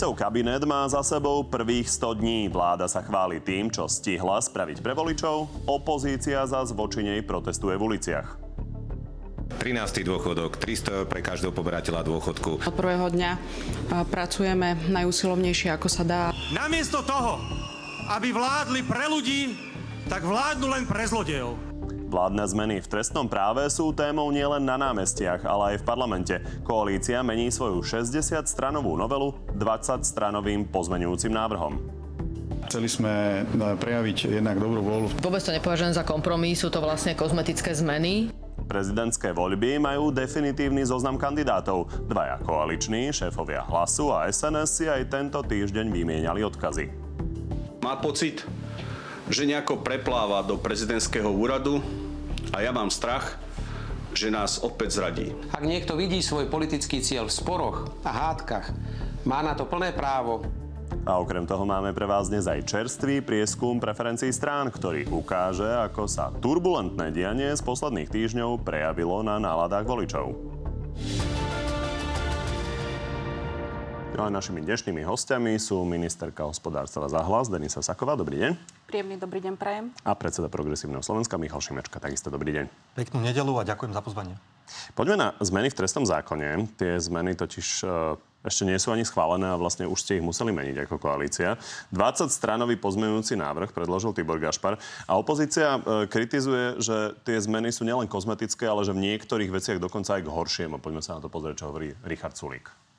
Ficov kabinet má za sebou prvých 100 dní. Vláda sa chváli tým, čo stihla spraviť pre voličov. Opozícia zas voči nej protestuje v uliciach. 13. dôchodok, 300 eur pre každého poberateľa dôchodku. Od prvého dňa pracujeme najúsilovnejšie, ako sa dá. Namiesto toho, aby vládli pre ľudí, tak vládnu len pre zlodejov. Vládne zmeny v trestnom práve sú témou nielen na námestiach, ale aj v parlamente. Koalícia mení svoju 60-stranovú novelu 20-stranovým pozmenujúcim návrhom. Chceli sme e, prejaviť jednak dobrú vôľu. Vôbec to nepovažujem za kompromis, sú to vlastne kozmetické zmeny. Prezidentské voľby majú definitívny zoznam kandidátov. Dvaja koaliční, šéfovia Hlasu a SNS si aj tento týždeň vymieniali odkazy. Má pocit, že nejako prepláva do prezidentského úradu a ja mám strach, že nás opäť zradí. Ak niekto vidí svoj politický cieľ v sporoch a hádkach, má na to plné právo. A okrem toho máme pre vás dnes aj čerstvý prieskum preferencií strán, ktorý ukáže, ako sa turbulentné dianie z posledných týždňov prejavilo na náladách voličov. No a našimi dnešnými hostiami sú ministerka hospodárstva za hlas Denisa Saková. Dobrý deň. Príjemný dobrý deň prajem. A predseda Progresívneho Slovenska Michal Šimečka. Takisto dobrý deň. Peknú nedelu a ďakujem za pozvanie. Poďme na zmeny v trestnom zákone. Tie zmeny totiž e, ešte nie sú ani schválené a vlastne už ste ich museli meniť ako koalícia. 20 stranový pozmenujúci návrh predložil Tibor Gašpar a opozícia e, kritizuje, že tie zmeny sú nielen kozmetické, ale že v niektorých veciach dokonca aj k horšiemu. Poďme sa na to pozrieť, čo hovorí Richard Sulík.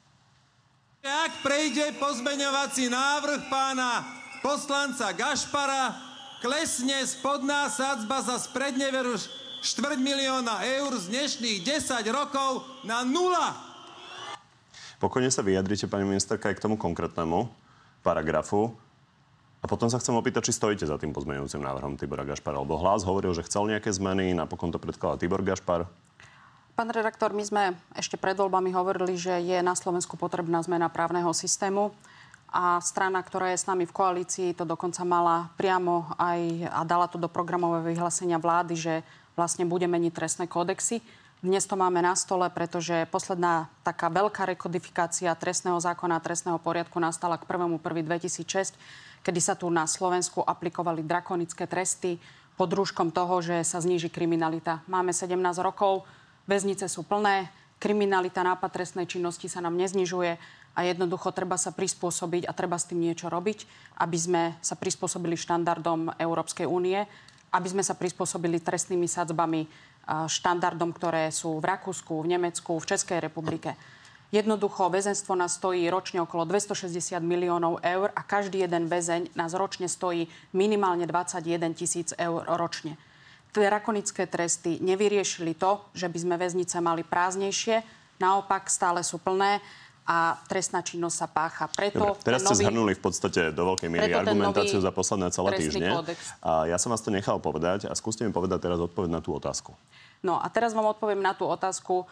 Ak prejde pozmeňovací návrh pána poslanca Gašpara, klesne spodná sadzba za spredneveru štvrť milióna eur z dnešných 10 rokov na nula. Pokojne sa vyjadrite, pani ministerka, aj k tomu konkrétnemu paragrafu. A potom sa chcem opýtať, či stojíte za tým pozmeňujúcim návrhom Tibora Gašpara, lebo hlas hovoril, že chcel nejaké zmeny, napokon to predkladal Tibor Gašpar. Pán redaktor, my sme ešte pred voľbami hovorili, že je na Slovensku potrebná zmena právneho systému a strana, ktorá je s nami v koalícii, to dokonca mala priamo aj a dala to do programového vyhlásenia vlády, že vlastne bude meniť trestné kódexy. Dnes to máme na stole, pretože posledná taká veľká rekodifikácia trestného zákona a trestného poriadku nastala k 1.1.2006, kedy sa tu na Slovensku aplikovali drakonické tresty pod rúškom toho, že sa zníži kriminalita. Máme 17 rokov, Väznice sú plné, kriminalita, nápad trestnej činnosti sa nám neznižuje a jednoducho treba sa prispôsobiť a treba s tým niečo robiť, aby sme sa prispôsobili štandardom Európskej únie, aby sme sa prispôsobili trestnými sadzbami štandardom, ktoré sú v Rakúsku, v Nemecku, v Českej republike. Jednoducho, väzenstvo nás stojí ročne okolo 260 miliónov eur a každý jeden väzeň nás ročne stojí minimálne 21 tisíc eur ročne drakonické tresty nevyriešili to, že by sme väznice mali prázdnejšie. Naopak stále sú plné a trestná činnosť sa pácha. Preto Dobre, teraz ste nový, zhrnuli v podstate do veľkej miery argumentáciu za posledné celé týždne. Kódex. A ja som vás to nechal povedať a skúste mi povedať teraz odpoveď na tú otázku. No a teraz vám odpoviem na tú otázku.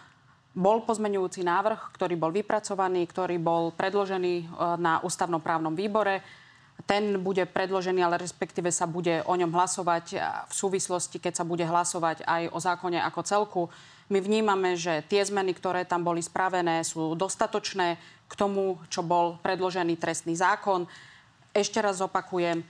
Bol pozmenujúci návrh, ktorý bol vypracovaný, ktorý bol predložený e, na ústavnoprávnom výbore ten bude predložený, ale respektíve sa bude o ňom hlasovať v súvislosti, keď sa bude hlasovať aj o zákone ako celku. My vnímame, že tie zmeny, ktoré tam boli spravené, sú dostatočné k tomu, čo bol predložený trestný zákon. Ešte raz opakujem,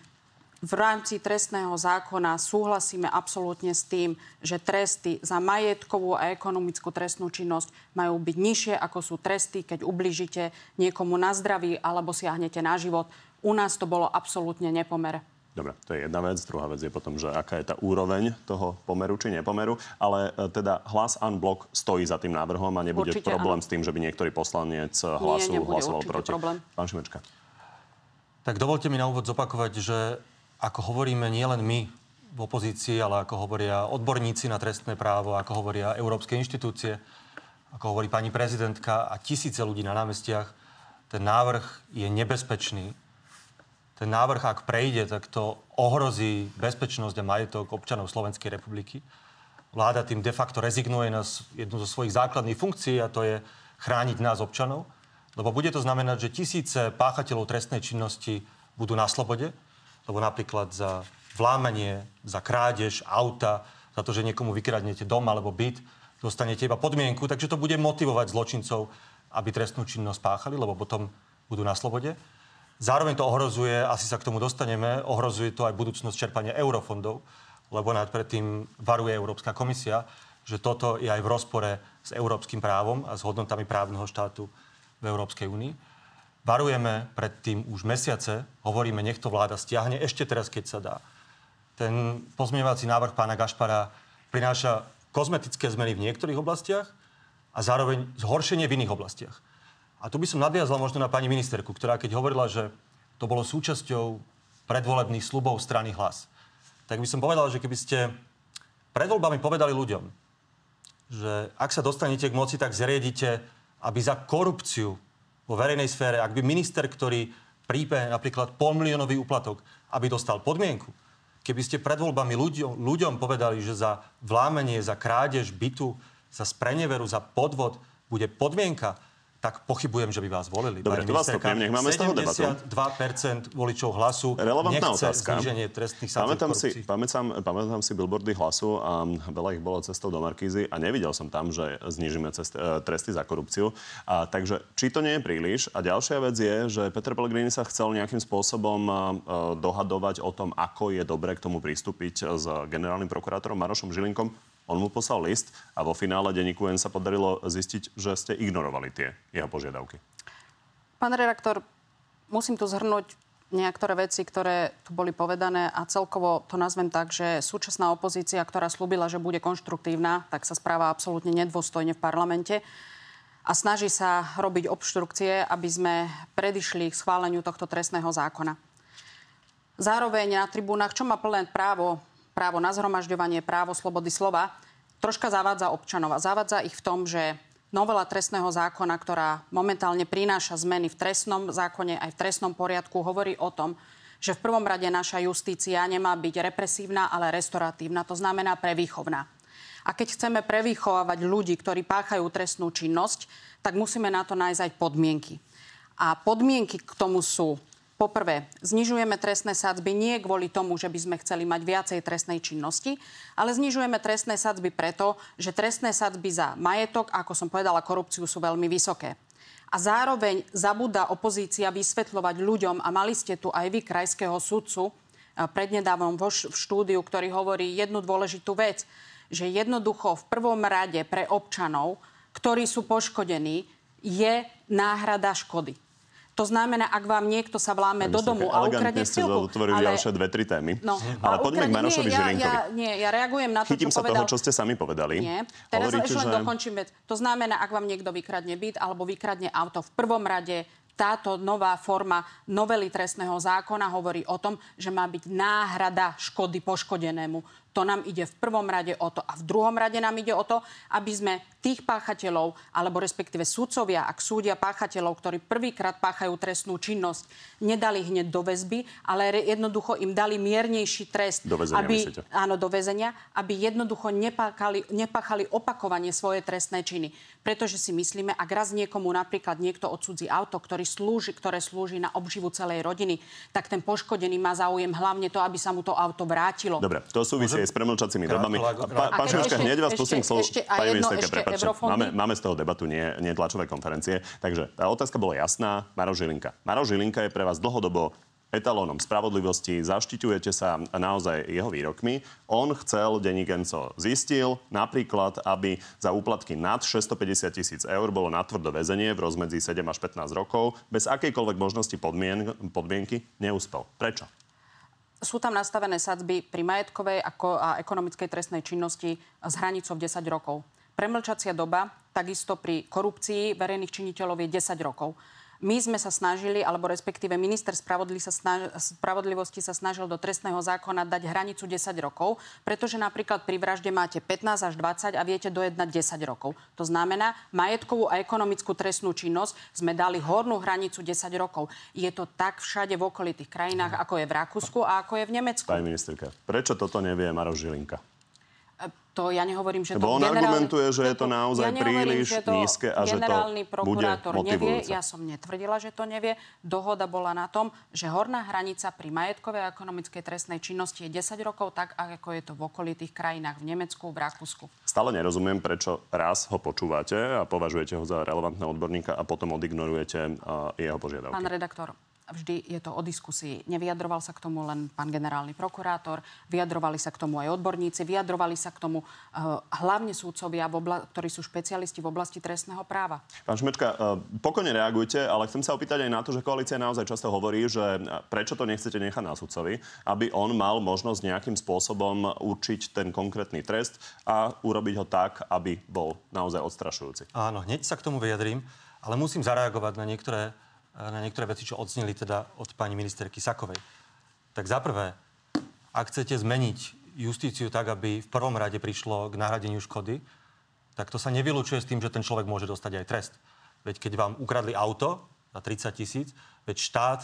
v rámci trestného zákona súhlasíme absolútne s tým, že tresty za majetkovú a ekonomickú trestnú činnosť majú byť nižšie, ako sú tresty, keď ubližíte niekomu na zdraví alebo siahnete na život. U nás to bolo absolútne nepomer. Dobre, to je jedna vec. Druhá vec je potom, že aká je tá úroveň toho pomeru či nepomeru. Ale e, teda hlas unblock stojí za tým návrhom a nebude určite, problém áno. s tým, že by niektorý poslanec hlasu Nie, hlasoval proti. Problém. Pán Šimečka. Tak dovolte mi na úvod zopakovať, že ako hovoríme nielen my v opozícii, ale ako hovoria odborníci na trestné právo, ako hovoria európske inštitúcie, ako hovorí pani prezidentka a tisíce ľudí na námestiach, ten návrh je nebezpečný ten návrh, ak prejde, tak to ohrozí bezpečnosť a majetok občanov Slovenskej republiky. Vláda tým de facto rezignuje na jednu zo svojich základných funkcií a to je chrániť nás občanov. Lebo bude to znamenať, že tisíce páchateľov trestnej činnosti budú na slobode, lebo napríklad za vlámanie, za krádež auta, za to, že niekomu vykradnete dom alebo byt, dostanete iba podmienku, takže to bude motivovať zločincov, aby trestnú činnosť páchali, lebo potom budú na slobode. Zároveň to ohrozuje, asi sa k tomu dostaneme, ohrozuje to aj budúcnosť čerpania eurofondov, lebo nad predtým varuje Európska komisia, že toto je aj v rozpore s európskym právom a s hodnotami právneho štátu v Európskej únii. Varujeme pred tým už mesiace, hovoríme, nech to vláda stiahne, ešte teraz, keď sa dá. Ten pozmeňovací návrh pána Gašpara prináša kozmetické zmeny v niektorých oblastiach a zároveň zhoršenie v iných oblastiach. A tu by som nadviazal možno na pani ministerku, ktorá keď hovorila, že to bolo súčasťou predvolebných slubov strany hlas, tak by som povedal, že keby ste pred voľbami povedali ľuďom, že ak sa dostanete k moci, tak zriedite, aby za korupciu vo verejnej sfére, ak by minister, ktorý prípe napríklad polmiliónový úplatok, aby dostal podmienku, keby ste pred voľbami ľuďom, ľuďom povedali, že za vlámenie, za krádež bytu, za spreneveru, za podvod bude podmienka, tak pochybujem, že by vás volili. Dobre, to vás stopnem, nech máme z toho debatu. 72% voličov hlasu Relevantná nechce otázka. zníženie trestných sadzieb Pamätám si, pamätám, pamätám si billboardy hlasu a veľa ich bolo cestou do Markízy a nevidel som tam, že znižíme cest, e, tresty za korupciu. A, takže či to nie je príliš? A ďalšia vec je, že Peter Pellegrini sa chcel nejakým spôsobom a, a, dohadovať o tom, ako je dobre k tomu pristúpiť s generálnym prokurátorom Marošom Žilinkom. On mu poslal list a vo finále denníku N sa podarilo zistiť, že ste ignorovali tie jeho požiadavky. Pán redaktor, musím tu zhrnúť niektoré veci, ktoré tu boli povedané a celkovo to nazvem tak, že súčasná opozícia, ktorá slúbila, že bude konštruktívna, tak sa správa absolútne nedôstojne v parlamente a snaží sa robiť obštrukcie, aby sme predišli k schváleniu tohto trestného zákona. Zároveň na tribúnach, čo má plné právo, právo na zhromažďovanie, právo slobody slova, troška zavádza občanov. A zavádza ich v tom, že novela trestného zákona, ktorá momentálne prináša zmeny v trestnom zákone aj v trestnom poriadku, hovorí o tom, že v prvom rade naša justícia nemá byť represívna, ale restoratívna, to znamená prevýchovná. A keď chceme prevýchovávať ľudí, ktorí páchajú trestnú činnosť, tak musíme na to nájsť aj podmienky. A podmienky k tomu sú Poprvé, znižujeme trestné sadzby nie kvôli tomu, že by sme chceli mať viacej trestnej činnosti, ale znižujeme trestné sadzby preto, že trestné sadzby za majetok, ako som povedala, korupciu sú veľmi vysoké. A zároveň zabúda opozícia vysvetľovať ľuďom, a mali ste tu aj vy krajského sudcu prednedávom vo š- v štúdiu, ktorý hovorí jednu dôležitú vec, že jednoducho v prvom rade pre občanov, ktorí sú poškodení, je náhrada škody. To znamená, ak vám niekto sa vláme do domu a ukradne ste silku. otvorili ďalšie dve, tri témy. No, ale a poďme k ukradne- Marošovi nie, ja, Žilinkovi. ja, nie, ja reagujem na to, Chytím čo sa povedal... toho, čo ste sami povedali. Nie. Teraz Hovoríte, len že... dokončím vec. To znamená, ak vám niekto vykradne byt alebo vykradne auto, v prvom rade táto nová forma novely trestného zákona hovorí o tom, že má byť náhrada škody poškodenému. To nám ide v prvom rade o to. A v druhom rade nám ide o to, aby sme tých páchateľov, alebo respektíve súdcovia, ak súdia páchateľov, ktorí prvýkrát páchajú trestnú činnosť, nedali hneď do väzby, ale jednoducho im dali miernejší trest. Do väzenia, aby, myslíte? áno, do väzenia, aby jednoducho nepáchali, nepáchali opakovanie svoje trestné činy. Pretože si myslíme, ak raz niekomu napríklad niekto odsudzí auto, ktorý slúži, ktoré slúži na obživu celej rodiny, tak ten poškodený má záujem hlavne to, aby sa mu to auto vrátilo. Dobre, to súvisí aj s premlčacími dobami. Pán Šimečka, hneď vás pustím k slovu. Pani ministerka, prepáčte. Máme, máme z toho debatu, nie, nie tlačové konferencie. Takže tá otázka bola jasná. Maro Žilinka. Maro Žilinka je pre vás dlhodobo etalónom spravodlivosti, zaštiťujete sa naozaj jeho výrokmi. On chcel, denník Enco zistil, napríklad, aby za úplatky nad 650 tisíc eur bolo natvrdo väzenie v rozmedzi 7 až 15 rokov. Bez akejkoľvek možnosti podmien- podmienky neúspel. Prečo? Sú tam nastavené sadzby pri majetkovej a ekonomickej trestnej činnosti s hranicou 10 rokov. Premlčacia doba takisto pri korupcii verejných činiteľov je 10 rokov. My sme sa snažili, alebo respektíve minister spravodli sa snaž, spravodlivosti sa snažil do trestného zákona dať hranicu 10 rokov, pretože napríklad pri vražde máte 15 až 20 a viete dojednať 10 rokov. To znamená, majetkovú a ekonomickú trestnú činnosť sme dali hornú hranicu 10 rokov. Je to tak všade v okolitých krajinách, ako je v Rakúsku a ako je v Nemecku. Pani ministerka, prečo toto nevie Maro Žilinka? To ja nehovorím, že Lebo to on argumentuje, že je to naozaj ja príliš to nízke a že to generálny bude prokurátor nevie. Ja som netvrdila, že to nevie. Dohoda bola na tom, že horná hranica pri majetkovej a ekonomickej trestnej činnosti je 10 rokov, tak ako je to v okolitých krajinách v Nemecku, v Rakúsku. Stále nerozumiem, prečo raz ho počúvate a považujete ho za relevantného odborníka a potom odignorujete jeho požiadavky. Pán redaktor, vždy je to o diskusii. Nevyjadroval sa k tomu len pán generálny prokurátor, vyjadrovali sa k tomu aj odborníci, vyjadrovali sa k tomu uh, hlavne súdcovia, ktorí sú špecialisti v oblasti trestného práva. Pán Šmečka, uh, pokojne reagujte, ale chcem sa opýtať aj na to, že koalícia naozaj často hovorí, že uh, prečo to nechcete nechať na sudcovi, aby on mal možnosť nejakým spôsobom určiť ten konkrétny trest a urobiť ho tak, aby bol naozaj odstrašujúci. Áno, hneď sa k tomu vyjadrím, ale musím zareagovať na niektoré, na niektoré veci, čo odzneli teda od pani ministerky Sakovej. Tak za prvé, ak chcete zmeniť justíciu tak, aby v prvom rade prišlo k nahradeniu škody, tak to sa nevylučuje s tým, že ten človek môže dostať aj trest. Veď keď vám ukradli auto za 30 tisíc, veď štát,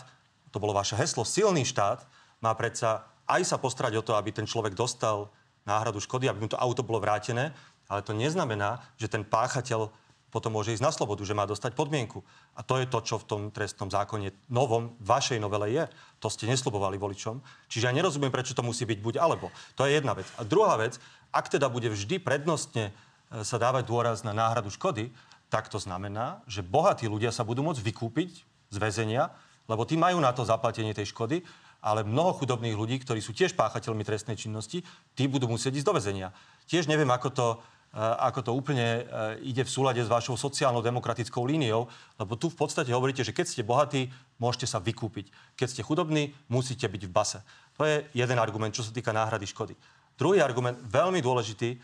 to bolo vaše heslo, silný štát, má predsa aj sa postrať o to, aby ten človek dostal náhradu škody, aby mu to auto bolo vrátené, ale to neznamená, že ten páchateľ potom môže ísť na slobodu, že má dostať podmienku. A to je to, čo v tom trestnom zákone novom, vašej novele je. To ste neslubovali voličom. Čiže ja nerozumiem, prečo to musí byť buď alebo. To je jedna vec. A druhá vec, ak teda bude vždy prednostne e, sa dávať dôraz na náhradu škody, tak to znamená, že bohatí ľudia sa budú môcť vykúpiť z väzenia, lebo tí majú na to zaplatenie tej škody, ale mnoho chudobných ľudí, ktorí sú tiež páchateľmi trestnej činnosti, tí budú musieť ísť do väzenia. Tiež neviem, ako to, ako to úplne e, ide v súlade s vašou sociálno-demokratickou líniou, lebo tu v podstate hovoríte, že keď ste bohatí, môžete sa vykúpiť. Keď ste chudobní, musíte byť v base. To je jeden argument, čo sa týka náhrady škody. Druhý argument, veľmi dôležitý, e,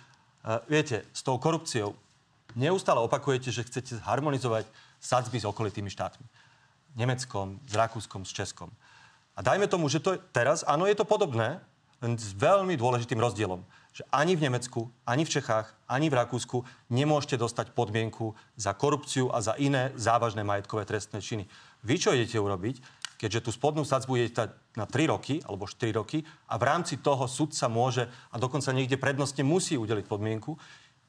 viete, s tou korupciou neustále opakujete, že chcete harmonizovať sadzby s okolitými štátmi. Nemeckom, s Rakúskom, s Českom. A dajme tomu, že to je teraz, áno, je to podobné, s veľmi dôležitým rozdielom. Že ani v Nemecku, ani v Čechách, ani v Rakúsku nemôžete dostať podmienku za korupciu a za iné závažné majetkové trestné činy. Vy čo idete urobiť, keďže tú spodnú sadzbu je na 3 roky alebo 4 roky a v rámci toho sudca môže a dokonca niekde prednostne musí udeliť podmienku,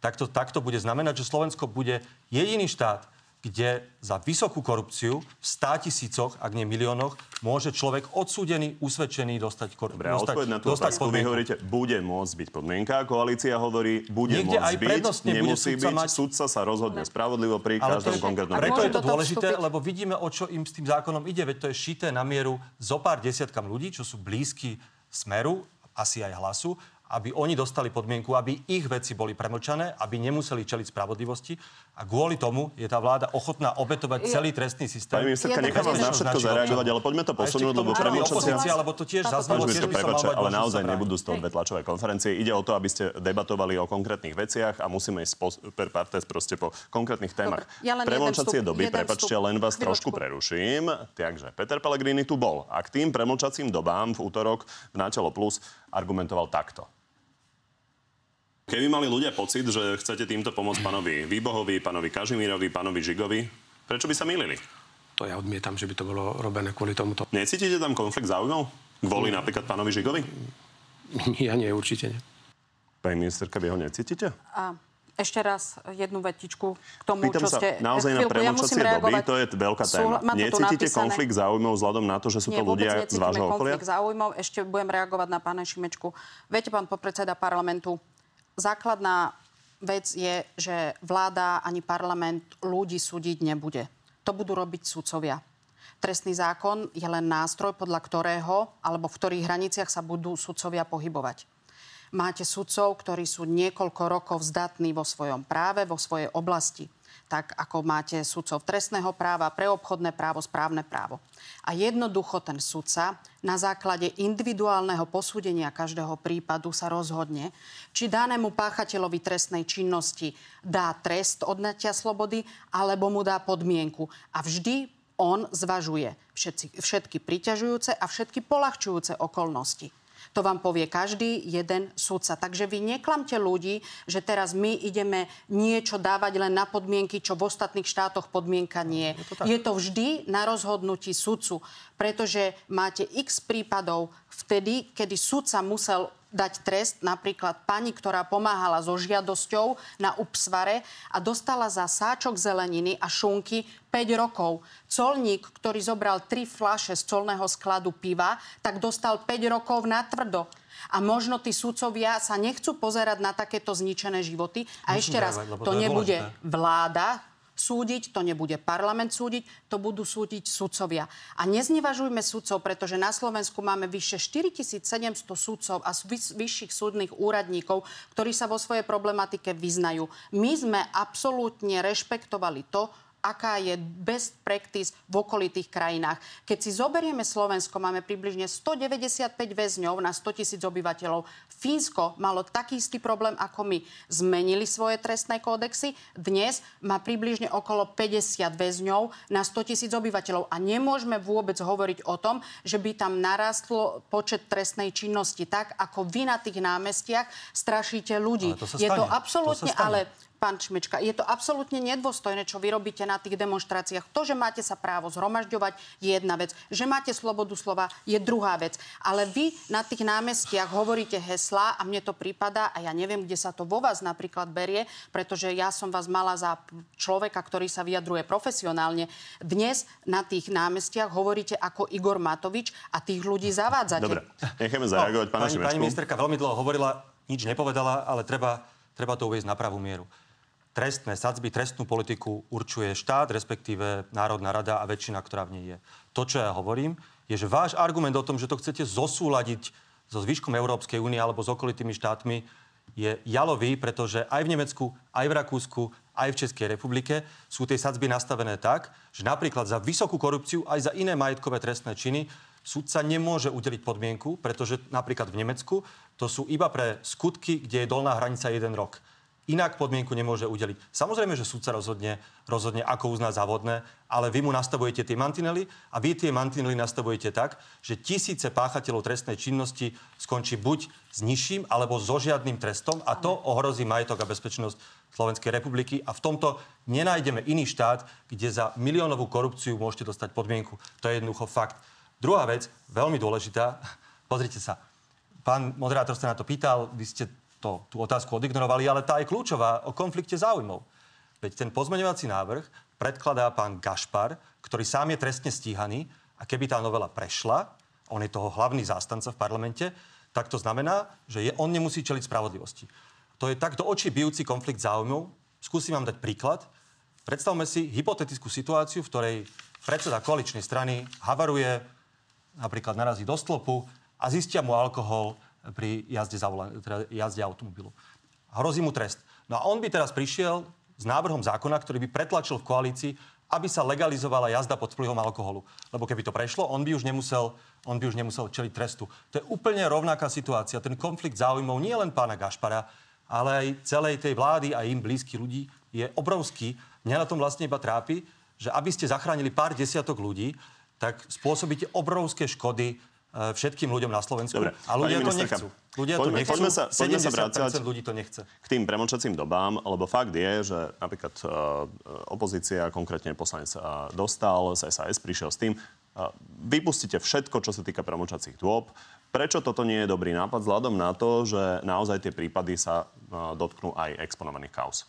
tak to takto bude znamenať, že Slovensko bude jediný štát, kde za vysokú korupciu v 100 tisícoch, ak nie miliónoch, môže človek odsúdený, usvedčený dostať korupciu. Dobre, a odpoveď na tú otázku, vy hovoríte, bude môcť byť podmienka. Koalícia hovorí, bude Niekde môcť aj byť, bude nemusí sudca byť. mať- Sudca sa rozhodne spravodlivo pri Ale každom to, konkrétnom preto je to dôležité, vstúpiť? lebo vidíme, o čo im s tým zákonom ide. Veď to je šité na mieru zo pár desiatkam ľudí, čo sú blízky smeru, asi aj hlasu, aby oni dostali podmienku, aby ich veci boli premlčané, aby nemuseli čeliť spravodlivosti. A kvôli tomu je tá vláda ochotná obetovať celý trestný systém. Pani ministerka, to nechám vás na všetko zareagovať, ale poďme to posunúť, lebo premlčacia... lebo to tiež zaznelo, tiež by ministerka, som mal prepáčte, mať ale naozaj nebudú z toho dve tlačové konferencie. Ide o to, aby ste debatovali o konkrétnych veciach a musíme ísť po, per partes proste po konkrétnych témach. Dobre, ja Premlčacie vstup, doby, prepačte, len vás Chvíľočku. trošku preruším. Takže Peter Pellegrini tu bol a k tým premlčacím dobám v útorok v Natelo Plus argumentoval takto. Keby mali ľudia pocit, že chcete týmto pomôcť pánovi Výbohovi, pánovi Kažimírovi, pánovi Žigovi, prečo by sa milili? To ja odmietam, že by to bolo robené kvôli tomuto. Necítite tam konflikt záujmov? Kvôli napríklad pánovi Žigovi? Ja nie, určite nie. Pani ministerka, vy ho necítite? A ešte raz jednu vetičku k tomu, Pýtam čo sa ste... naozaj na Chvíľku, ja premlčacie musím doby, to je veľká téma. To tu Necítite konflikt záujmov vzhľadom na to, že sú to Nie, vôbec ľudia z vášho okolia? konflikt záujmov. Ešte budem reagovať na pána Šimečku. Viete, pán podpredseda parlamentu, základná vec je, že vláda ani parlament ľudí súdiť nebude. To budú robiť sudcovia. Trestný zákon je len nástroj, podľa ktorého alebo v ktorých hraniciach sa budú sudcovia pohybovať. Máte sudcov, ktorí sú niekoľko rokov zdatní vo svojom práve, vo svojej oblasti. Tak ako máte sudcov trestného práva, preobchodné právo, správne právo. A jednoducho ten sudca na základe individuálneho posúdenia každého prípadu sa rozhodne, či danému páchateľovi trestnej činnosti dá trest odnatia slobody, alebo mu dá podmienku. A vždy on zvažuje všetci, všetky priťažujúce a všetky polahčujúce okolnosti. To vám povie každý jeden sudca. Takže vy neklamte ľudí, že teraz my ideme niečo dávať len na podmienky, čo v ostatných štátoch podmienka nie. Je to, je to vždy na rozhodnutí sudcu. pretože máte x prípadov vtedy, kedy sudca musel dať trest napríklad pani, ktorá pomáhala so žiadosťou na upsvare a dostala za sáčok zeleniny a šunky 5 rokov. Colník, ktorý zobral 3 flaše z colného skladu piva, tak dostal 5 rokov na tvrdo. A možno tí sudcovia sa nechcú pozerať na takéto zničené životy. A Musím ešte raz, lebo to to nebude dôležité. vláda, súdiť, to nebude parlament súdiť, to budú súdiť sudcovia. A neznevažujme sudcov, pretože na Slovensku máme vyše 4700 sudcov a vys- vyšších súdnych úradníkov, ktorí sa vo svojej problematike vyznajú. My sme absolútne rešpektovali to, aká je best practice v okolitých krajinách. Keď si zoberieme Slovensko, máme približne 195 väzňov na 100 tisíc obyvateľov. Fínsko malo taký istý problém ako my. Zmenili svoje trestné kódexy. Dnes má približne okolo 50 väzňov na 100 tisíc obyvateľov. A nemôžeme vôbec hovoriť o tom, že by tam narastlo počet trestnej činnosti tak, ako vy na tých námestiach strašíte ľudí. Ale to sa je to stane. To sa absolútne, stane. ale pán Čmečka, je to absolútne nedôstojné, čo vy robíte na tých demonstráciách. To, že máte sa právo zhromažďovať, je jedna vec. Že máte slobodu slova, je druhá vec. Ale vy na tých námestiach hovoríte heslá a mne to prípada a ja neviem, kde sa to vo vás napríklad berie, pretože ja som vás mala za človeka, ktorý sa vyjadruje profesionálne. Dnes na tých námestiach hovoríte ako Igor Matovič a tých ľudí zavádzate. Dobre, necháme zareagovať pána pani, pani ministerka veľmi dlho hovorila, nič nepovedala, ale treba, treba to uvieť na pravú mieru. Trestné sadzby, trestnú politiku určuje štát, respektíve Národná rada a väčšina, ktorá v nej je. To, čo ja hovorím, je, že váš argument o tom, že to chcete zosúľadiť so zvyškom Európskej únie alebo s okolitými štátmi, je jalový, pretože aj v Nemecku, aj v Rakúsku, aj v Českej republike sú tie sadzby nastavené tak, že napríklad za vysokú korupciu aj za iné majetkové trestné činy Súdca nemôže udeliť podmienku, pretože napríklad v Nemecku to sú iba pre skutky, kde je dolná hranica jeden rok. Inak podmienku nemôže udeliť. Samozrejme, že súdca rozhodne, rozhodne ako uzná za vhodné, ale vy mu nastavujete tie mantinely a vy tie mantinely nastavujete tak, že tisíce páchateľov trestnej činnosti skončí buď s nižším alebo so žiadnym trestom a to ohrozí majetok a bezpečnosť Slovenskej republiky a v tomto nenájdeme iný štát, kde za miliónovú korupciu môžete dostať podmienku. To je jednoducho fakt. Druhá vec, veľmi dôležitá, pozrite sa, pán moderátor sa na to pýtal, vy ste to, tú otázku odignorovali, ale tá je kľúčová o konflikte záujmov. Veď ten pozmeňovací návrh predkladá pán Gašpar, ktorý sám je trestne stíhaný a keby tá novela prešla, on je toho hlavný zástanca v parlamente, tak to znamená, že je, on nemusí čeliť spravodlivosti. To je tak do bijúci konflikt záujmov. Skúsim vám dať príklad. Predstavme si hypotetickú situáciu, v ktorej predseda koaličnej strany havaruje, napríklad narazí do stlopu a zistia mu alkohol pri jazde, za volan- teda jazde automobilu. Hrozí mu trest. No a on by teraz prišiel s návrhom zákona, ktorý by pretlačil v koalícii, aby sa legalizovala jazda pod vplyvom alkoholu. Lebo keby to prešlo, on by už nemusel, on by už nemusel čeliť trestu. To je úplne rovnaká situácia. Ten konflikt záujmov nie len pána Gašpara, ale aj celej tej vlády a im blízky ľudí je obrovský. Mňa na tom vlastne iba trápi, že aby ste zachránili pár desiatok ľudí, tak spôsobíte obrovské škody všetkým ľuďom na Slovensku. Dobre, a ľudia to nechcú. Ľudia poďme- to nechcú. poďme sa- poďme sa 70% vrácať- ľudí to nechce. k tým premlčacím dobám, lebo fakt je, že napríklad uh, opozícia, konkrétne poslanec uh, Dostal z SAS, prišiel s tým, uh, vypustite všetko, čo sa týka premlčacích dôb. Prečo toto nie je dobrý nápad vzhľadom na to, že naozaj tie prípady sa uh, dotknú aj exponovaných kauz?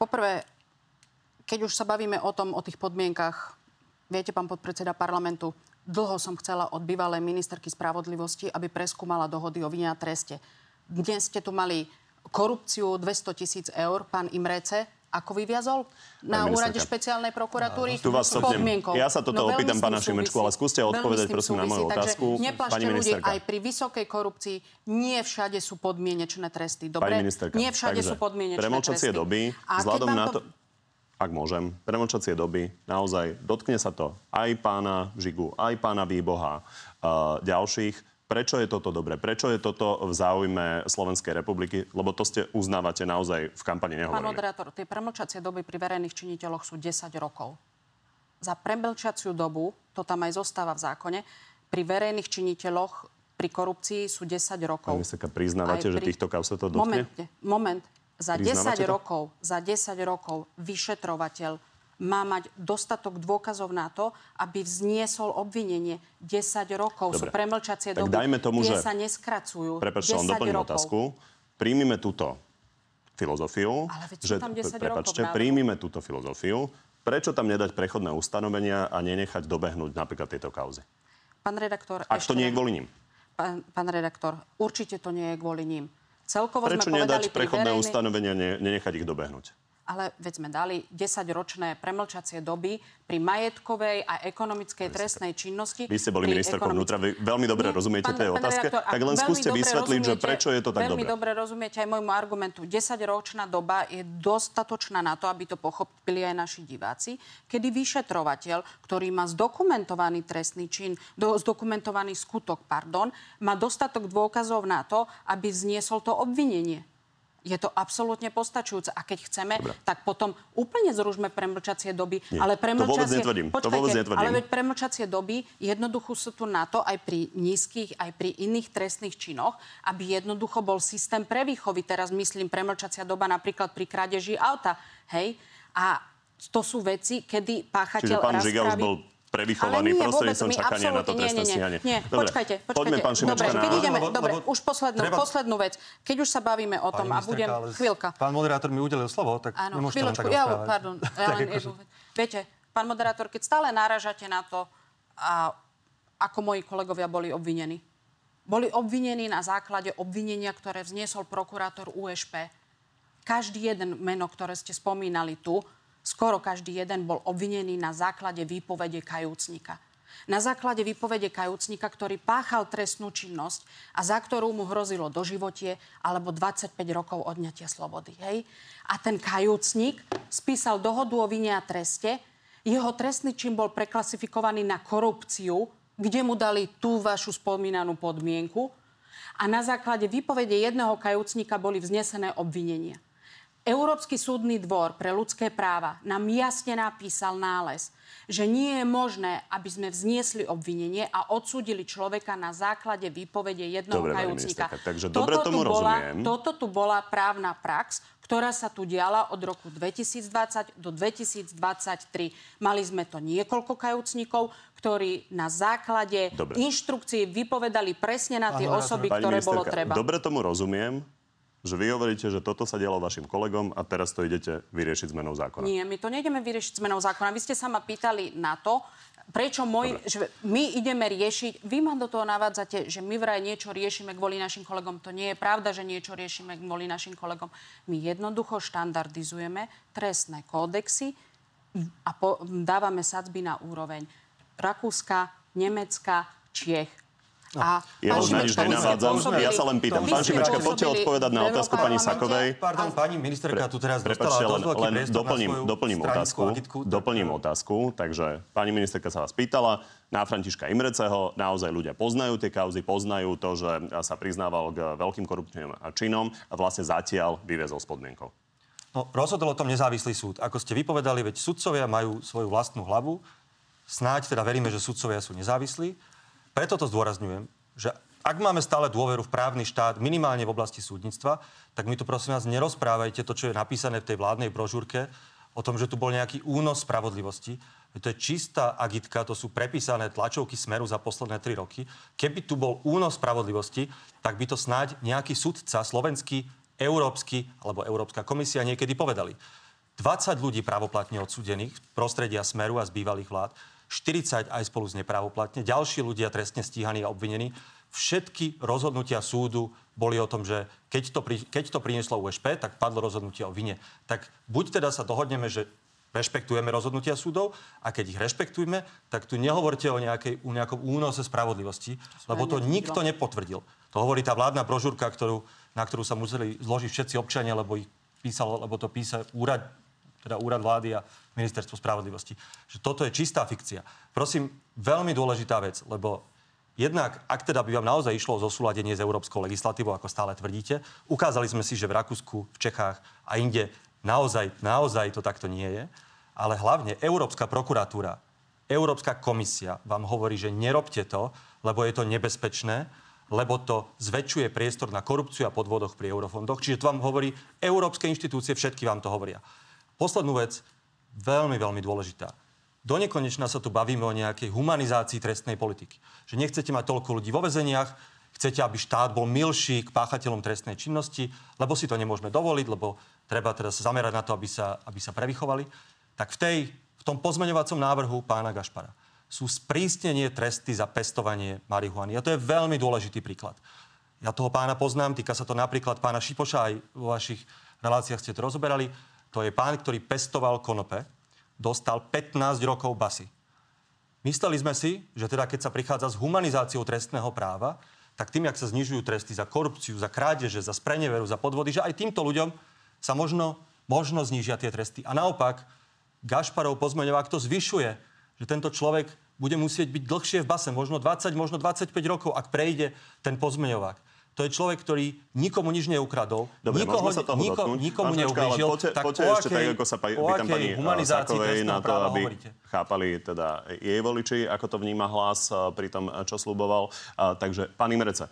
Poprvé, keď už sa bavíme o tom, o tých podmienkach, viete, pán podpredseda parlamentu, dlho som chcela od bývalej ministerky spravodlivosti, aby preskúmala dohody o vine a treste. Dnes ste tu mali korupciu 200 tisíc eur, pán Imrece, ako vyviazol na Pani úrade špeciálnej prokuratúry Tu vás s podmienkou. Ja sa toto veľmi opýtam pána Šimečku, ale skúste odpovedať, prosím, na moju otázku. Pani ľudí, aj pri vysokej korupcii nie všade sú podmienečné tresty. Dobre? Pani ministerka, nie všade takže sú podmienečné tresty. doby, A vzhľadom na to, ak môžem, premlčacie doby, naozaj dotkne sa to aj pána Žigu, aj pána Výboha, uh, ďalších. Prečo je toto dobre? Prečo je toto v záujme Slovenskej republiky? Lebo to ste uznávate naozaj v kampani Pán nehovorili. moderátor, tie premlčacie doby pri verejných činiteľoch sú 10 rokov. Za premlčaciu dobu, to tam aj zostáva v zákone, pri verejných činiteľoch pri korupcii sú 10 rokov. Ministerka, priznávate, Aj že pri- týchto kauz sa to dotkne? Momente, moment. Za Priznávate 10 to? rokov, za 10 rokov vyšetrovateľ má mať dostatok dôkazov na to, aby vzniesol obvinenie 10 rokov. Dobre. Sú premlčacie Tak doby. dajme tomu, Tie že- sa neskracujú. Prepačte, len 10 doplním rokov. otázku. Príjmime túto filozofiu. Ale veď sú tam 10 rokov prepačte, v návrhu. príjmime túto filozofiu. Prečo tam nedať prechodné ustanovenia a nenechať dobehnúť napríklad tieto kauzy? Pán redaktor, Ak to ešte nie je kvôli ním. Pán, pán redaktor, určite to nie je kvôli ním. Celkovo Prečo sme nedať prechodné verejnej... ustanovenia, ne, nenechať ich dobehnúť? Ale veď sme dali 10-ročné premlčacie doby pri majetkovej a ekonomickej trestnej činnosti. Vy ste boli ministerkou vnútra, vy veľmi dobre Nie, rozumiete tej otázke, redaktor, tak ak len veľmi skúste vysvetliť, že prečo je to tak Veľmi dobre. dobre rozumiete aj môjmu argumentu. 10-ročná doba je dostatočná na to, aby to pochopili aj naši diváci, kedy vyšetrovateľ, ktorý má zdokumentovaný trestný čin, do, zdokumentovaný skutok, pardon, má dostatok dôkazov na to, aby vzniesol to obvinenie. Je to absolútne postačujúce. A keď chceme, Dobre. tak potom úplne zružme premlčacie doby. Nie, ale to vôbec premlčacie... netvrdím. To Počkajte, vôbec netvrdím. Ale veď premlčacie doby jednoducho sú tu na to aj pri nízkych, aj pri iných trestných činoch, aby jednoducho bol systém prevýchovy. Teraz myslím premlčacia doba napríklad pri krádeži auta. Hej? A to sú veci, kedy páchateľ Čiže pán Žiga už bol nie, prostredníctvom čakania na to trestné nie, nie, stíhanie. Nie, Dobre, počkajte, počkajte. Poďme, pán Šimečka, Dobre, keď ideme, Lebo- dobre, lebo už poslednú, treba- poslednú vec. Keď už sa bavíme o tom Pani a budem... ale Chvíľka. Pán moderátor mi udelil slovo, tak Áno, nemôžete len tak chvíľočku. Ja, pardon, ja len jednu. Viete, pán moderátor, keď stále náražate na to, a ako moji kolegovia boli obvinení. Boli obvinení na základe obvinenia, ktoré vzniesol prokurátor USP. Každý jeden meno, ktoré ste spomínali tu, skoro každý jeden bol obvinený na základe výpovede kajúcnika. Na základe výpovede kajúcnika, ktorý páchal trestnú činnosť a za ktorú mu hrozilo doživotie alebo 25 rokov odňatia slobody. Hej? A ten kajúcnik spísal dohodu o vine a treste. Jeho trestný čin bol preklasifikovaný na korupciu, kde mu dali tú vašu spomínanú podmienku. A na základe výpovede jedného kajúcnika boli vznesené obvinenia. Európsky súdny dvor pre ľudské práva nám jasne napísal nález, že nie je možné, aby sme vzniesli obvinenie a odsúdili človeka na základe výpovede jedného Dobre, kajúcnika. takže dobre tomu tu bola, rozumiem. Toto tu bola právna prax, ktorá sa tu diala od roku 2020 do 2023. Mali sme to niekoľko kajúcnikov, ktorí na základe Dobre. inštrukcií vypovedali presne na tie Áno, osoby, ktoré bolo treba. dobre tomu rozumiem, že vy hovoríte, že toto sa dialo vašim kolegom a teraz to idete vyriešiť zmenou zákona. Nie, my to nejdeme vyriešiť zmenou zákona. Vy ste sa ma pýtali na to, prečo môj, že my ideme riešiť, vy ma do toho navádzate, že my vraj niečo riešime kvôli našim kolegom. To nie je pravda, že niečo riešime kvôli našim kolegom. My jednoducho štandardizujeme trestné kódexy a po, dávame sadzby na úroveň Rakúska, Nemecka, Čiech. A Ja pán vás na nič ja sa len pýtam. Pán Šimečka, poďte odpovedať na otázku pani Sakovej. Pardon, pani ministerka tu teraz dostala Prepačte, len, len doplním, doplním otázku. agitku. tak- Doplním otázku. Takže pani ministerka sa vás pýtala na Františka Imreceho. Naozaj ľudia poznajú tie kauzy, poznajú to, že sa priznával k veľkým korupčným činom a vlastne zatiaľ vyviezol s podmienkou. No, rozhodol o tom nezávislý súd. Ako ste vypovedali, veď sudcovia majú svoju vlastnú hlavu. Snáď teda veríme, že sudcovia sú nezávislí. Preto to zdôrazňujem, že ak máme stále dôveru v právny štát, minimálne v oblasti súdnictva, tak mi tu prosím vás nerozprávajte to, čo je napísané v tej vládnej brožúrke, o tom, že tu bol nejaký únos spravodlivosti. To je čistá agitka, to sú prepísané tlačovky Smeru za posledné tri roky. Keby tu bol únos spravodlivosti, tak by to snáď nejaký sudca, slovenský, európsky alebo Európska komisia niekedy povedali. 20 ľudí právoplatne odsúdených z prostredia Smeru a z bývalých vlád, 40 aj spolu z neprávoplatne, ďalší ľudia trestne stíhaní a obvinení. Všetky rozhodnutia súdu boli o tom, že keď to, pri, keď to prinieslo USP, tak padlo rozhodnutie o vine. Tak buď teda sa dohodneme, že rešpektujeme rozhodnutia súdov a keď ich rešpektujeme, tak tu nehovorte o, nejakej, o nejakom únose spravodlivosti, lebo to nikto nepotvrdil. To hovorí tá vládna brožúrka, ktorú, na ktorú sa museli zložiť všetci občania, lebo ich písalo, lebo to písa úrad, teda úrad vlády a ministerstvo spravodlivosti. Že toto je čistá fikcia. Prosím, veľmi dôležitá vec, lebo jednak, ak teda by vám naozaj išlo o zosúladenie s európskou legislatívou, ako stále tvrdíte, ukázali sme si, že v Rakúsku, v Čechách a inde naozaj, naozaj to takto nie je. Ale hlavne Európska prokuratúra, Európska komisia vám hovorí, že nerobte to, lebo je to nebezpečné, lebo to zväčšuje priestor na korupciu a podvodoch pri eurofondoch. Čiže to vám hovorí európske inštitúcie, všetky vám to hovoria. Poslednú vec. veľmi, veľmi dôležitá. Do nekonečna sa tu bavíme o nejakej humanizácii trestnej politiky. Že nechcete mať toľko ľudí vo väzeniach, chcete, aby štát bol milší k páchateľom trestnej činnosti, lebo si to nemôžeme dovoliť, lebo treba sa zamerať na to, aby sa, aby sa prevychovali. Tak v, tej, v tom pozmeňovacom návrhu pána Gašpara sú sprísnenie tresty za pestovanie marihuany. A to je veľmi dôležitý príklad. Ja toho pána poznám, týka sa to napríklad pána Šipoša, aj vo vašich reláciách ste to rozoberali. To je pán, ktorý pestoval konope, dostal 15 rokov basy. Mysleli sme si, že teda keď sa prichádza s humanizáciou trestného práva, tak tým, jak sa znižujú tresty za korupciu, za krádeže, za spreneveru, za podvody, že aj týmto ľuďom sa možno, možno znížia tie tresty. A naopak, Gašparov pozmeňovák to zvyšuje, že tento človek bude musieť byť dlhšie v base, možno 20, možno 25 rokov, ak prejde ten pozmeňovák. To je človek, ktorý nikomu nič neukradol, Dobre, nikoho, sa toho niko, dotknúť. nikomu Pán neublížil. Poďte, tak poďte ešte akej, tak, ako sa pýtam akej pani humanizácii Sakovej na to, aby hovoríte? chápali teda jej voliči, ako to vníma hlas eh, pri tom, eh, čo sluboval. Takže, pán Imrece,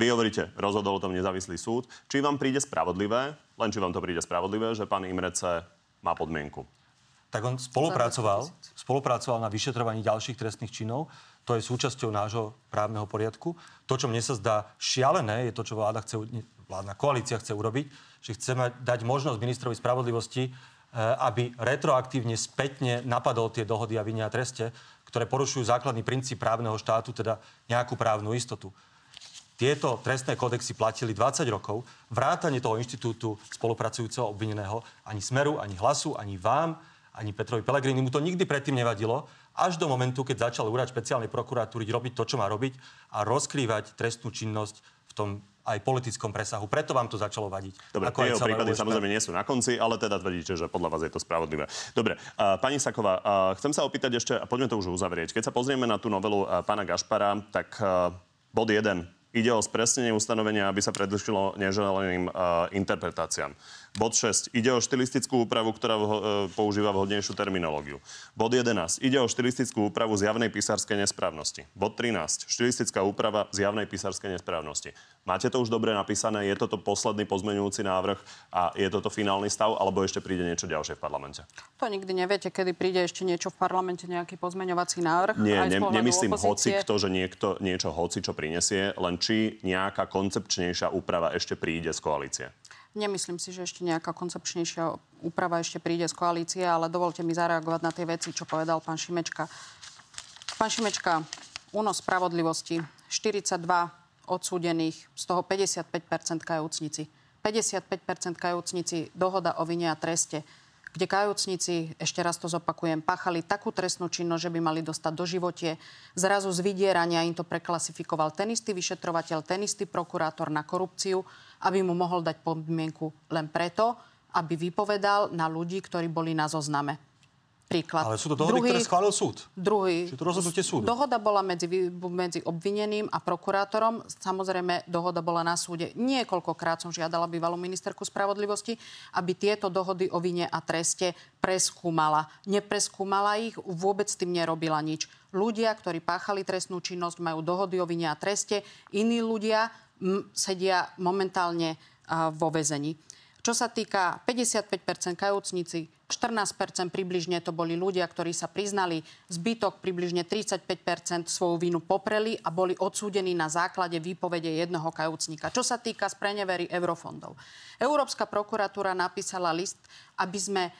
vy hovoríte, rozhodol o tom nezávislý súd. Či vám príde spravodlivé, len či vám to príde spravodlivé, že pán Imrece má podmienku? tak on spolupracoval, spolupracoval na vyšetrovaní ďalších trestných činov. To je súčasťou nášho právneho poriadku. To, čo mne sa zdá šialené, je to, čo vláda chce, vládna koalícia chce urobiť, že chceme dať možnosť ministrovi spravodlivosti, eh, aby retroaktívne, spätne napadol tie dohody a vinia treste, ktoré porušujú základný princíp právneho štátu, teda nejakú právnu istotu. Tieto trestné kodexy platili 20 rokov. Vrátanie toho inštitútu spolupracujúceho obvineného ani Smeru, ani Hlasu, ani vám, ani Petrovi Pelegrini mu to nikdy predtým nevadilo, až do momentu, keď začal úrad špeciálnej prokuratúry robiť to, čo má robiť a rozkrývať trestnú činnosť v tom aj politickom presahu. Preto vám to začalo vadiť. Dobre, Ako tie prípady USP. samozrejme nie sú na konci, ale teda tvrdíte, že podľa vás je to spravodlivé. Dobre, uh, pani Saková, uh, chcem sa opýtať ešte, a poďme to už uzavrieť. Keď sa pozrieme na tú novelu uh, pána Gašpara, tak uh, bod 1. Ide o spresnenie ustanovenia, aby sa predlžilo neželeným uh, interpretáciám. Bod 6. Ide o štilistickú úpravu, ktorá vho- e, používa vhodnejšiu terminológiu. Bod 11. Ide o štilistickú úpravu zjavnej písarskej nesprávnosti. Bod 13. Štilistická úprava zjavnej písarskej nesprávnosti. Máte to už dobre napísané? Je toto posledný pozmeňujúci návrh a je toto finálny stav, alebo ešte príde niečo ďalšie v parlamente? To nikdy neviete, kedy príde ešte niečo v parlamente, nejaký pozmeňovací návrh. Nie, ne, nemyslím hoci kto, že niekto niečo hoci čo prinesie, len či nejaká koncepčnejšia úprava ešte príde z koalície. Nemyslím si, že ešte nejaká koncepčnejšia úprava ešte príde z koalície, ale dovolte mi zareagovať na tie veci, čo povedal pán Šimečka. Pán Šimečka, únos spravodlivosti, 42 odsúdených, z toho 55% kajúcnici. 55% kajúcnici, dohoda o vine a treste kde kajúcnici, ešte raz to zopakujem, páchali takú trestnú činnosť, že by mali dostať do životie. Zrazu z vydierania im to preklasifikoval ten istý vyšetrovateľ, ten istý prokurátor na korupciu, aby mu mohol dať podmienku len preto, aby vypovedal na ľudí, ktorí boli na zozname. Príklad. Ale sú to dohody, ktoré schválil súd. Druhý. Čiže to rozhodnutie súdu. Dohoda bola medzi, medzi obvineným a prokurátorom. Samozrejme, dohoda bola na súde. Niekoľkokrát som žiadala bývalú ministerku spravodlivosti, aby tieto dohody o vine a treste preskúmala. Nepreskúmala ich, vôbec s tým nerobila nič. Ľudia, ktorí páchali trestnú činnosť, majú dohody o vine a treste. Iní ľudia m, sedia momentálne a, vo väzení. Čo sa týka 55% kajúcnici, 14% približne to boli ľudia, ktorí sa priznali, zbytok približne 35% svoju vinu popreli a boli odsúdení na základe výpovede jedného kajúcnika. Čo sa týka sprenevery eurofondov. Európska prokuratúra napísala list, aby sme e,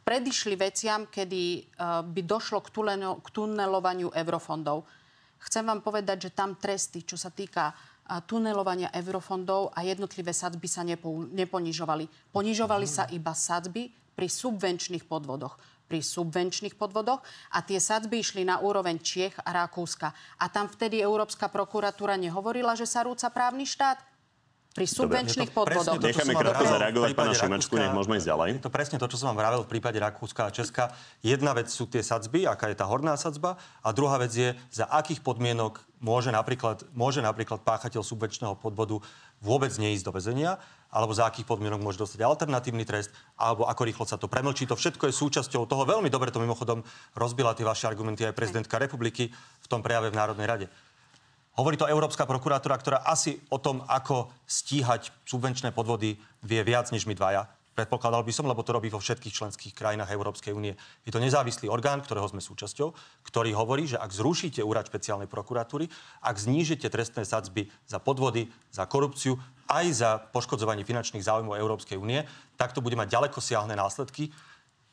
predišli veciam, kedy e, by došlo k, k tunelovaniu eurofondov. Chcem vám povedať, že tam tresty, čo sa týka tunelovania eurofondov a jednotlivé sadzby sa nepo, neponižovali. Ponižovali sa iba sadzby pri subvenčných podvodoch pri subvenčných podvodoch a tie sadzby išli na úroveň Čiech a Rakúska. A tam vtedy Európska prokuratúra nehovorila, že sa rúca právny štát? Pri subvenčných podvodoch. Necháme krátko zareagovať pána Šimečku, Rakúska. nech môžeme ísť ďalej. Je to presne to, čo som vám vravel v prípade Rakúska a Česka. Jedna vec sú tie sadzby, aká je tá horná sadzba, a druhá vec je, za akých podmienok môže napríklad, môže napríklad páchateľ subvenčného podvodu vôbec neísť do väzenia, alebo za akých podmienok môže dostať alternatívny trest, alebo ako rýchlo sa to premlčí. To všetko je súčasťou toho. Veľmi dobre to mimochodom rozbila tie vaše argumenty aj prezidentka republiky v tom prejave v Národnej rade. Hovorí to Európska prokurátora, ktorá asi o tom, ako stíhať subvenčné podvody, vie viac než my dvaja. predpokladal by som, lebo to robí vo všetkých členských krajinách Európskej únie. Je to nezávislý orgán, ktorého sme súčasťou, ktorý hovorí, že ak zrušíte úrad špeciálnej prokuratúry, ak znížite trestné sadzby za podvody, za korupciu, aj za poškodzovanie finančných záujmov Európskej únie, tak to bude mať ďaleko siahne následky.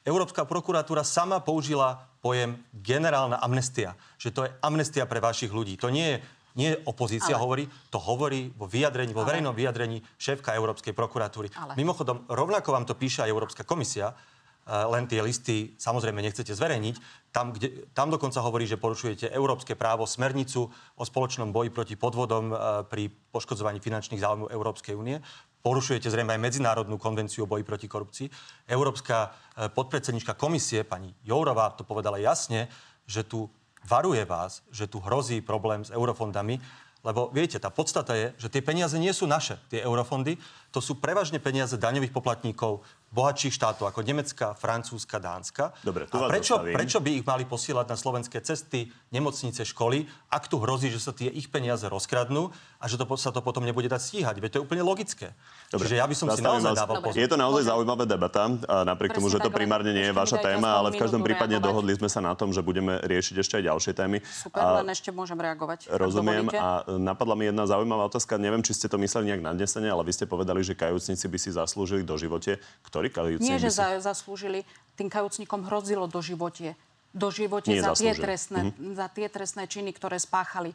Európska prokuratúra sama použila pojem generálna amnestia, že to je amnestia pre vašich ľudí. To nie je nie opozícia Ale... hovorí, to hovorí vo vyjadrení, vo Ale... verejnom vyjadrení šéfka Európskej prokuratúry. Ale... Mimochodom, rovnako vám to píše aj Európska komisia, eh, len tie listy samozrejme nechcete zverejniť. Tam, kde, tam dokonca hovorí, že porušujete európske právo, smernicu o spoločnom boji proti podvodom eh, pri poškodzovaní finančných záujmov Európskej únie. Porušujete zrejme aj Medzinárodnú konvenciu o boji proti korupcii. Európska eh, podpredsednička komisie, pani Jourová, to povedala jasne, že tu varuje vás, že tu hrozí problém s eurofondami, lebo viete, tá podstata je, že tie peniaze nie sú naše, tie eurofondy, to sú prevažne peniaze daňových poplatníkov bohatších štátov ako Nemecka, Francúzska, Dánska. Dobre, tu a prečo, prečo by ich mali posielať na slovenské cesty, nemocnice, školy, ak tu hrozí, že sa tie ich peniaze rozkradnú a že to, sa to potom nebude dať stíhať? Veď to je úplne logické. Dobre, Čiže ja by som si naozaj dával pozor. Je to naozaj zaujímavá debata, napriek tomu, že to primárne nie je vaša téma, ale v každom prípade dohodli sme sa na tom, že budeme riešiť ešte aj ďalšie témy. Super, len ešte môžem reagovať. Rozumiem a napadla mi jedna zaujímavá otázka. Neviem, či ste to mysleli nejak nadnesene, ale vy ste povedali, že kajúcnici by si zaslúžili do živote. Ktorý kajúcnik Nie, že si... zaslúžili. Tým kajúcnikom hrozilo do živote. Do živote za tie, trestné, mm-hmm. za tie trestné činy, ktoré spáchali.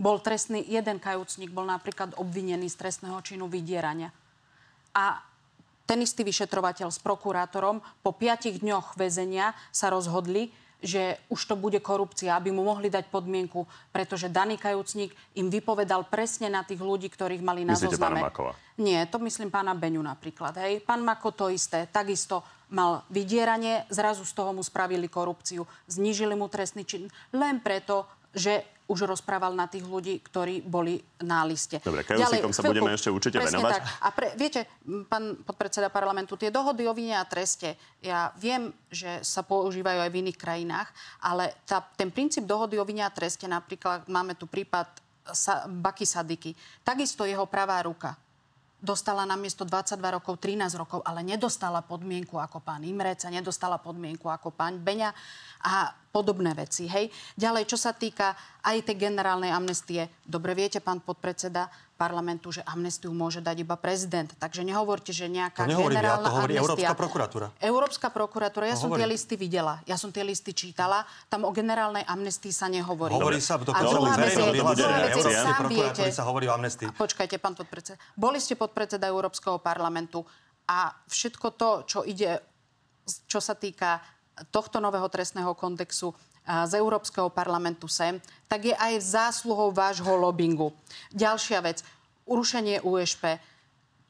Bol trestný, jeden kajúcnik bol napríklad obvinený z trestného činu vydierania. A ten istý vyšetrovateľ s prokurátorom po piatich dňoch väzenia sa rozhodli, že už to bude korupcia, aby mu mohli dať podmienku, pretože daný kajúcnik im vypovedal presne na tých ľudí, ktorých mali na Myslíte zozname. Pána Makova? Nie, to myslím pána Beňu napríklad. Hej. Pán Mako to isté. Takisto mal vydieranie, zrazu z toho mu spravili korupciu. Znížili mu trestný čin len preto, že už rozprával na tých ľudí, ktorí boli na liste. Dobre, kajúsikom sa budeme ešte určite venovať. Tak. A pre, viete, pán podpredseda parlamentu, tie dohody o vine a treste, ja viem, že sa používajú aj v iných krajinách, ale tá, ten princíp dohody o vine a treste, napríklad máme tu prípad sa, Baky Sadiky, takisto jeho pravá ruka dostala na miesto 22 rokov 13 rokov, ale nedostala podmienku ako pán Imrec a nedostala podmienku ako pán Beňa a podobné veci. Hej. Ďalej, čo sa týka aj tej generálnej amnestie, dobre viete, pán podpredseda parlamentu, že amnestiu môže dať iba prezident. Takže nehovorte, že nejaká to generálna ja, to hovorí amnestia... Európska prokuratúra. Európska prokuratúra, ja to som hovorí. tie listy videla. Ja som tie listy čítala. Tam o generálnej amnestii sa nehovorí. Hovorí sa, to a druhá vec je, prokuratúry sa hovorí o amnestii. Počkajte, pán podpredseda. Boli ste podpredseda Európskeho parlamentu a všetko to, čo ide, čo sa týka tohto nového trestného kontextu z Európskeho parlamentu sem, tak je aj zásluhou vášho lobbingu. Ďalšia vec, urušenie USP.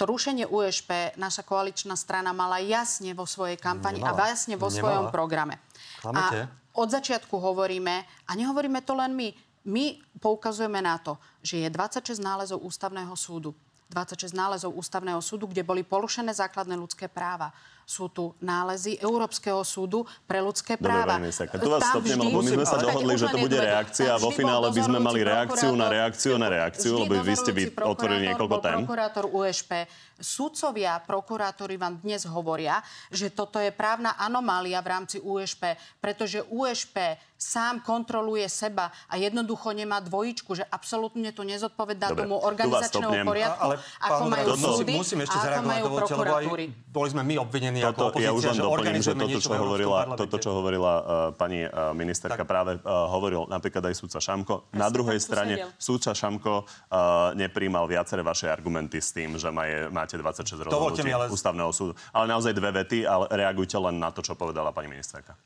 To rušenie USP naša koaličná strana mala jasne vo svojej kampani Nemala. a jasne vo Nemala. svojom programe. Klamete. A od začiatku hovoríme, a nehovoríme to len my, my poukazujeme na to, že je 26 nálezov ústavného súdu. 26 nálezov ústavného súdu, kde boli porušené základné ľudské práva sú tu nálezy Európskeho súdu pre ľudské práva. Dobre, pani tu vás stopnem, lebo my sme sa dohodli, že to bude reakcia a vo finále by sme mali reakciu na reakciu na reakciu, lebo vy ste vy otvorili niekoľko tém. Prokurátor USP. Sudcovia, prokurátori vám dnes hovoria, že toto je právna anomália v rámci USP, pretože USP sám kontroluje seba a jednoducho nemá dvojičku, že absolútne to nezodpovedá Dobre, tomu organizačnému poriadku, ale, ako majú súdy musím ešte a ako majú prokuratúry. Boli sme my obvinení toto, ako opozícia, ja už len doplním, že toto, čo hovorila, toto, čo hovorila uh, pani uh, ministerka, tak. práve uh, hovoril napríklad aj súdca Šamko. Ja Na druhej strane súdca Šamko uh, nepríjmal viaceré vaše argumenty s tým, že má je, máte 26 rozhodnutí ale... ústavného súdu. Ale naozaj dve vety, ale reagujte len na to, čo povedala pani ministerka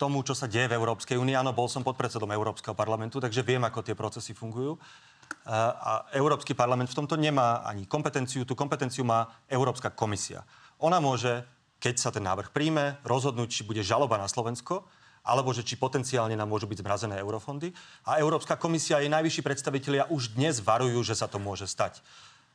tomu, čo sa deje v Európskej únii. Áno, bol som podpredsedom Európskeho parlamentu, takže viem, ako tie procesy fungujú. A Európsky parlament v tomto nemá ani kompetenciu. Tú kompetenciu má Európska komisia. Ona môže keď sa ten návrh príjme, rozhodnúť, či bude žaloba na Slovensko, alebo že či potenciálne nám môžu byť zmrazené eurofondy. A Európska komisia a jej najvyšší predstavitelia už dnes varujú, že sa to môže stať.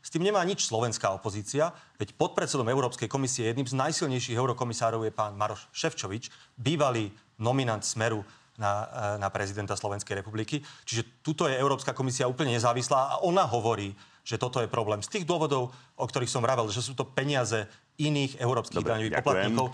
S tým nemá nič slovenská opozícia, veď podpredsedom Európskej komisie jedným z najsilnejších eurokomisárov je pán Maroš Ševčovič, bývalý nominant Smeru na, e, na prezidenta Slovenskej republiky. Čiže tuto je Európska komisia úplne nezávislá a ona hovorí, že toto je problém. Z tých dôvodov, o ktorých som vravel, že sú to peniaze iných európskych Dobre, daňových poplatníkov.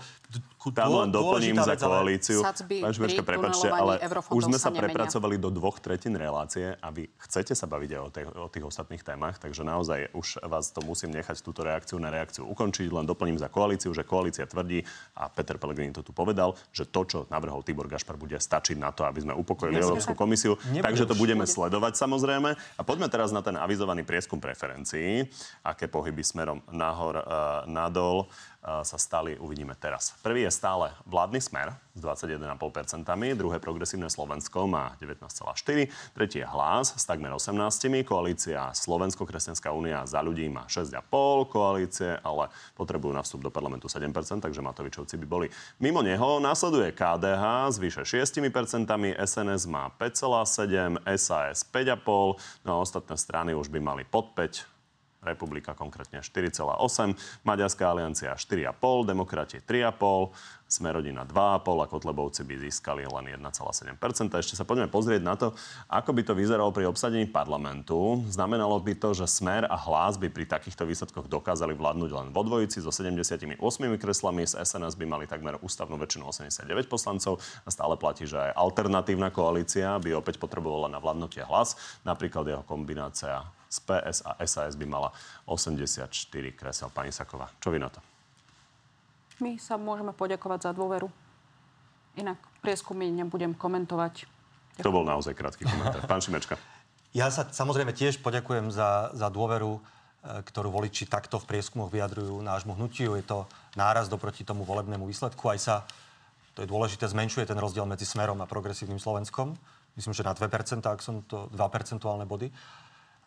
Tam len doplním za koalíciu. Pán Šimečka, pri prepačte, ale už sme sa sa nemenia. prepracovali do dvoch tretín relácie a vy chcete sa baviť aj o, tých, o tých ostatných témach, takže naozaj už vás to musím nechať túto reakciu na reakciu ukončiť. Len doplním za koalíciu, že koalícia tvrdí, a Peter Pellegrini to tu povedal, že to, čo navrhol Tibor Gašpar, bude stačiť na to, aby sme upokojili Nebude. Európsku komisiu. Nebude takže to budeme sledovať samozrejme. A poďme teraz na ten avizovaný prieskum preferencií. Aké pohyby smerom nahor, uh, nadol sa stali, uvidíme teraz. Prvý je stále vládny smer s 21,5%, druhé progresívne Slovensko má 19,4%, tretí je hlas s takmer 18%, koalícia Slovensko, Kresťanská únia za ľudí má 6,5%, koalície, ale potrebujú na vstup do parlamentu 7%, takže Matovičovci by boli mimo neho. Následuje KDH s vyše 6%, SNS má 5,7%, SAS 5,5%, no a ostatné strany už by mali pod 5%, Republika konkrétne 4,8, Maďarská aliancia 4,5, Demokrati 3,5, Smerodina 2,5 a Kotlebovci by získali len 1,7%. Ešte sa poďme pozrieť na to, ako by to vyzeralo pri obsadení parlamentu. Znamenalo by to, že Smer a Hlas by pri takýchto výsledkoch dokázali vládnuť len vo dvojici so 78 kreslami, z SNS by mali takmer ústavnú väčšinu 89 poslancov a stále platí, že aj alternatívna koalícia by opäť potrebovala na vládnutie Hlas, napríklad jeho kombinácia z PS a SAS by mala 84 kresel. Pani Saková, čo vy na to? My sa môžeme poďakovať za dôveru. Inak prieskumy nebudem komentovať. To bol naozaj krátky komentár. Pán Šimečka. Ja sa samozrejme tiež poďakujem za, za dôveru, e, ktorú voliči takto v prieskumoch vyjadrujú nášmu hnutiu. Je to náraz doproti tomu volebnému výsledku. Aj sa, to je dôležité, zmenšuje ten rozdiel medzi Smerom a progresívnym Slovenskom. Myslím, že na 2%, ak som to 2 percentuálne body.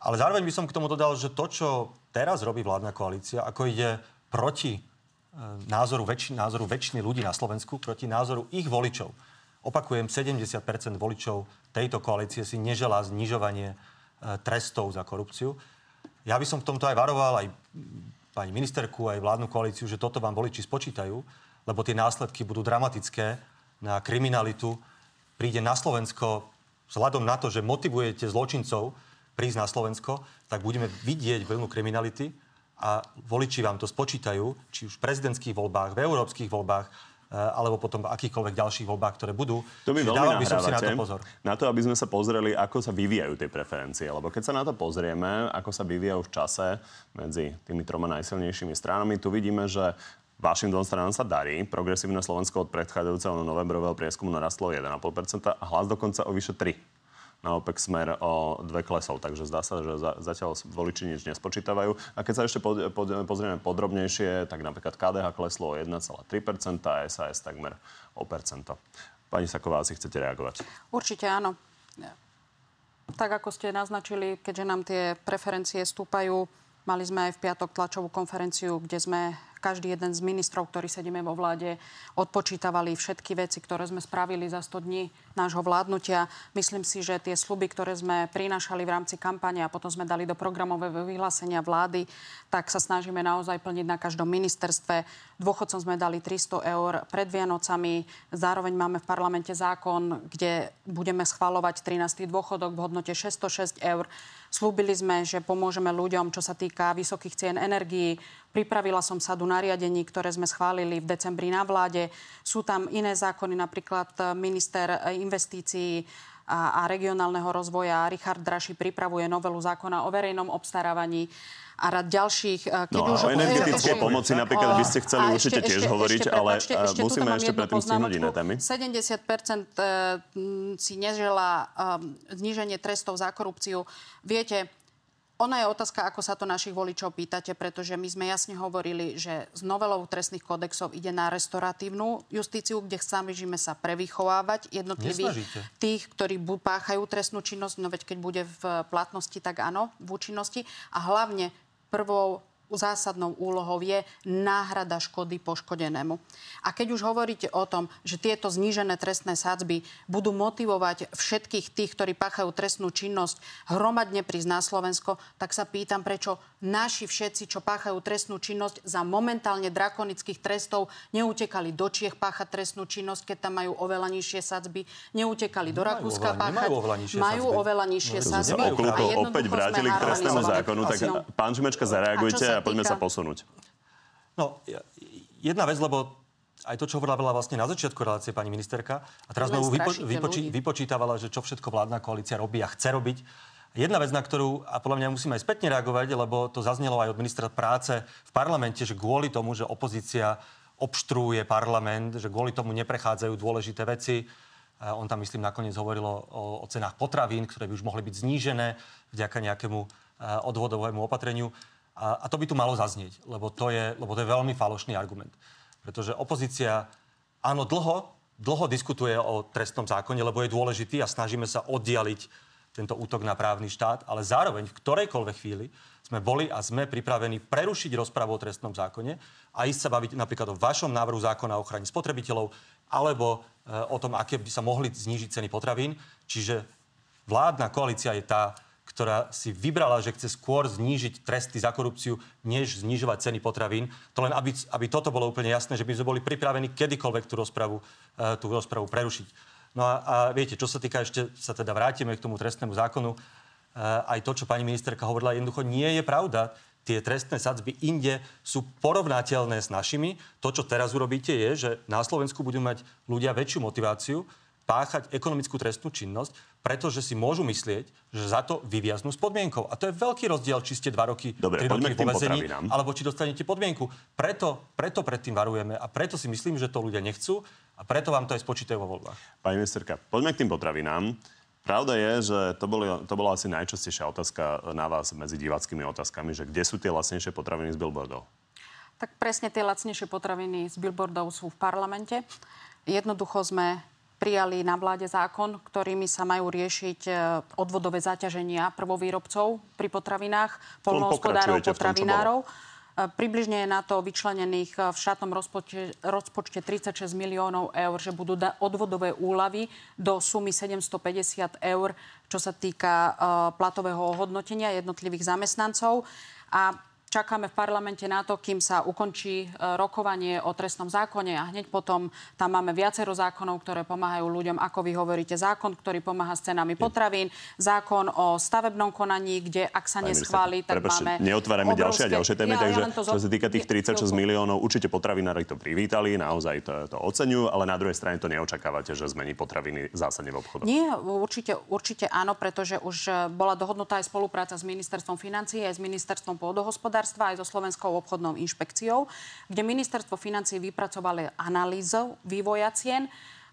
Ale zároveň by som k tomu dodal, že to, čo teraz robí vládna koalícia, ako ide proti e, názoru, väčši, názoru väčšiny ľudí na Slovensku, proti názoru ich voličov. Opakujem, 70% voličov tejto koalície si neželá znižovanie e, trestov za korupciu. Ja by som v tomto aj varoval aj pani ministerku, aj vládnu koalíciu, že toto vám voliči spočítajú, lebo tie následky budú dramatické na kriminalitu. Príde na Slovensko, vzhľadom na to, že motivujete zločincov prísť na Slovensko, tak budeme vidieť vlnu kriminality a voliči vám to spočítajú, či už v prezidentských voľbách, v európskych voľbách, e, alebo potom v akýchkoľvek ďalších voľbách, ktoré budú. To Čiže veľmi dával by som si na to pozor. Na to, aby sme sa pozreli, ako sa vyvíjajú tie preferencie. Lebo keď sa na to pozrieme, ako sa vyvíjajú v čase medzi tými troma najsilnejšími stranami, tu vidíme, že Vašim dvom stranám sa darí. Progresívne Slovensko od predchádzajúceho novembrového prieskumu narastlo 1,5% a hlas dokonca o vyše 3 naopak smer o dve klesov. Takže zdá sa, že za, zatiaľ voliči nič nespočítavajú. A keď sa ešte pod, pod, pozrieme podrobnejšie, tak napríklad KDH kleslo o 1,3% a SAS takmer o percento. Pani Saková, asi chcete reagovať. Určite áno. Tak ako ste naznačili, keďže nám tie preferencie stúpajú, mali sme aj v piatok tlačovú konferenciu, kde sme každý jeden z ministrov, ktorí sedíme vo vláde, odpočítavali všetky veci, ktoré sme spravili za 100 dní nášho vládnutia. Myslím si, že tie sluby, ktoré sme prinášali v rámci kampane a potom sme dali do programového vyhlásenia vlády, tak sa snažíme naozaj plniť na každom ministerstve. Dôchodcom sme dali 300 eur pred Vianocami. Zároveň máme v parlamente zákon, kde budeme schvalovať 13. dôchodok v hodnote 606 eur. Slúbili sme, že pomôžeme ľuďom, čo sa týka vysokých cien energií. Pripravila som sadu nariadení, ktoré sme schválili v decembri na vláde. Sú tam iné zákony, napríklad minister investícií a, a regionálneho rozvoja Richard Draši pripravuje novelu zákona o verejnom obstarávaní a rad ďalších. Keď No už a o energetickej ešte- pomoci napríklad by ste chceli určite tiež hovoriť, ale prepáčte, eh, ešte musíme ešte predtým stihnúť iné témy. 70% eh, m, si neželá um, zníženie trestov za korupciu. Viete, ona je otázka, ako sa to našich voličov pýtate, pretože my sme jasne hovorili, že s novelou trestných kodexov ide na restoratívnu justíciu, kde snažíme sa prevychovávať jednotlivých tých, ktorí páchajú trestnú činnosť, no veď keď bude v platnosti, tak áno, v účinnosti. A hlavne prvou zásadnou úlohou je náhrada škody poškodenému. A keď už hovoríte o tom, že tieto znížené trestné sádzby budú motivovať všetkých tých, ktorí páchajú trestnú činnosť, hromadne prísť na Slovensko, tak sa pýtam, prečo naši všetci, čo páchajú trestnú činnosť za momentálne drakonických trestov, neutekali do Čiech páchať trestnú činnosť, keď tam majú oveľa nižšie sadzby, neutekali do Nemajú Rakúska oveľa- páchať, nemajú oveľa nižšie majú sadzby. oveľa nižšie No, sadzby. okľúto a opäť vrátili k trestnému zákonu, tak No. pán Žimečka A zareagujte a poďme týka- sa posunúť. No, jedna vec, lebo aj to, čo hovorila vlastne na začiatku relácie pani ministerka, a teraz znovu vypo, vypoči, vypočítavala, že čo všetko vládna koalícia robí a chce robiť. Jedna vec, na ktorú, a podľa mňa musíme aj spätne reagovať, lebo to zaznelo aj od ministra práce v parlamente, že kvôli tomu, že opozícia obštruuje parlament, že kvôli tomu neprechádzajú dôležité veci. On tam, myslím, nakoniec hovoril o, o cenách potravín, ktoré by už mohli byť znížené vďaka nejakému odvodovému opatreniu. A, a to by tu malo zaznieť, lebo to, je, lebo to je veľmi falošný argument. Pretože opozícia, áno, dlho, dlho diskutuje o trestnom zákone, lebo je dôležitý a snažíme sa oddialiť tento útok na právny štát, ale zároveň v ktorejkoľvek chvíli sme boli a sme pripravení prerušiť rozpravu o trestnom zákone a ísť sa baviť napríklad o vašom návrhu zákona o ochrane spotrebiteľov alebo e, o tom, aké by sa mohli znížiť ceny potravín. Čiže vládna koalícia je tá, ktorá si vybrala, že chce skôr znížiť tresty za korupciu, než znižovať ceny potravín. To len, aby, aby toto bolo úplne jasné, že by sme boli pripravení kedykoľvek tú rozpravu, e, tú rozpravu prerušiť. No a, a viete, čo sa týka ešte, sa teda vrátime k tomu trestnému zákonu, e, aj to, čo pani ministerka hovorila, jednoducho nie je pravda. Tie trestné sadzby inde sú porovnateľné s našimi. To, čo teraz urobíte, je, že na Slovensku budú mať ľudia väčšiu motiváciu páchať ekonomickú trestnú činnosť, pretože si môžu myslieť, že za to vyviaznú s podmienkou. A to je veľký rozdiel, či ste dva roky, Dobre, tri roky povezení, alebo či dostanete podmienku. Preto, preto pred tým varujeme a preto si myslím, že to ľudia nechcú a preto vám to aj spočítajú vo voľbách. Pani ministerka, poďme k tým potravinám. Pravda je, že to, boli, to bola asi najčastejšia otázka na vás medzi diváckými otázkami, že kde sú tie lacnejšie potraviny z billboardov? Tak presne tie lacnejšie potraviny z billboardov sú v parlamente. Jednoducho sme prijali na vláde zákon, ktorými sa majú riešiť e, odvodové zaťaženia prvovýrobcov pri potravinách, polnohospodárov, potravinárov. Približne je na to vyčlenených e, v štátnom rozpočte, rozpočte 36 miliónov eur, že budú odvodové úlavy do sumy 750 eur, čo sa týka e, platového ohodnotenia jednotlivých zamestnancov. A čakáme v parlamente na to, kým sa ukončí e, rokovanie o trestnom zákone a hneď potom tam máme viacero zákonov, ktoré pomáhajú ľuďom, ako vy hovoríte, zákon, ktorý pomáha s cenami potravín, zákon o stavebnom konaní, kde ak sa neschváli, tak Prepačte, máme Neotvárame obrovské... ďalšie a ďalšie témy, ja, takže ja čo sa týka tých 36 miliónov, určite potravinári to privítali, naozaj to, to oceňujú, ale na druhej strane to neočakávate, že zmení potraviny zásadne v obchodu. Nie, určite, určite áno, pretože už e, bola dohodnutá aj spolupráca s ministerstvom financií, aj s ministerstvom pôdohospodárstva hospodárstva aj so Slovenskou obchodnou inšpekciou, kde ministerstvo financí vypracovali analýzu vývoja cien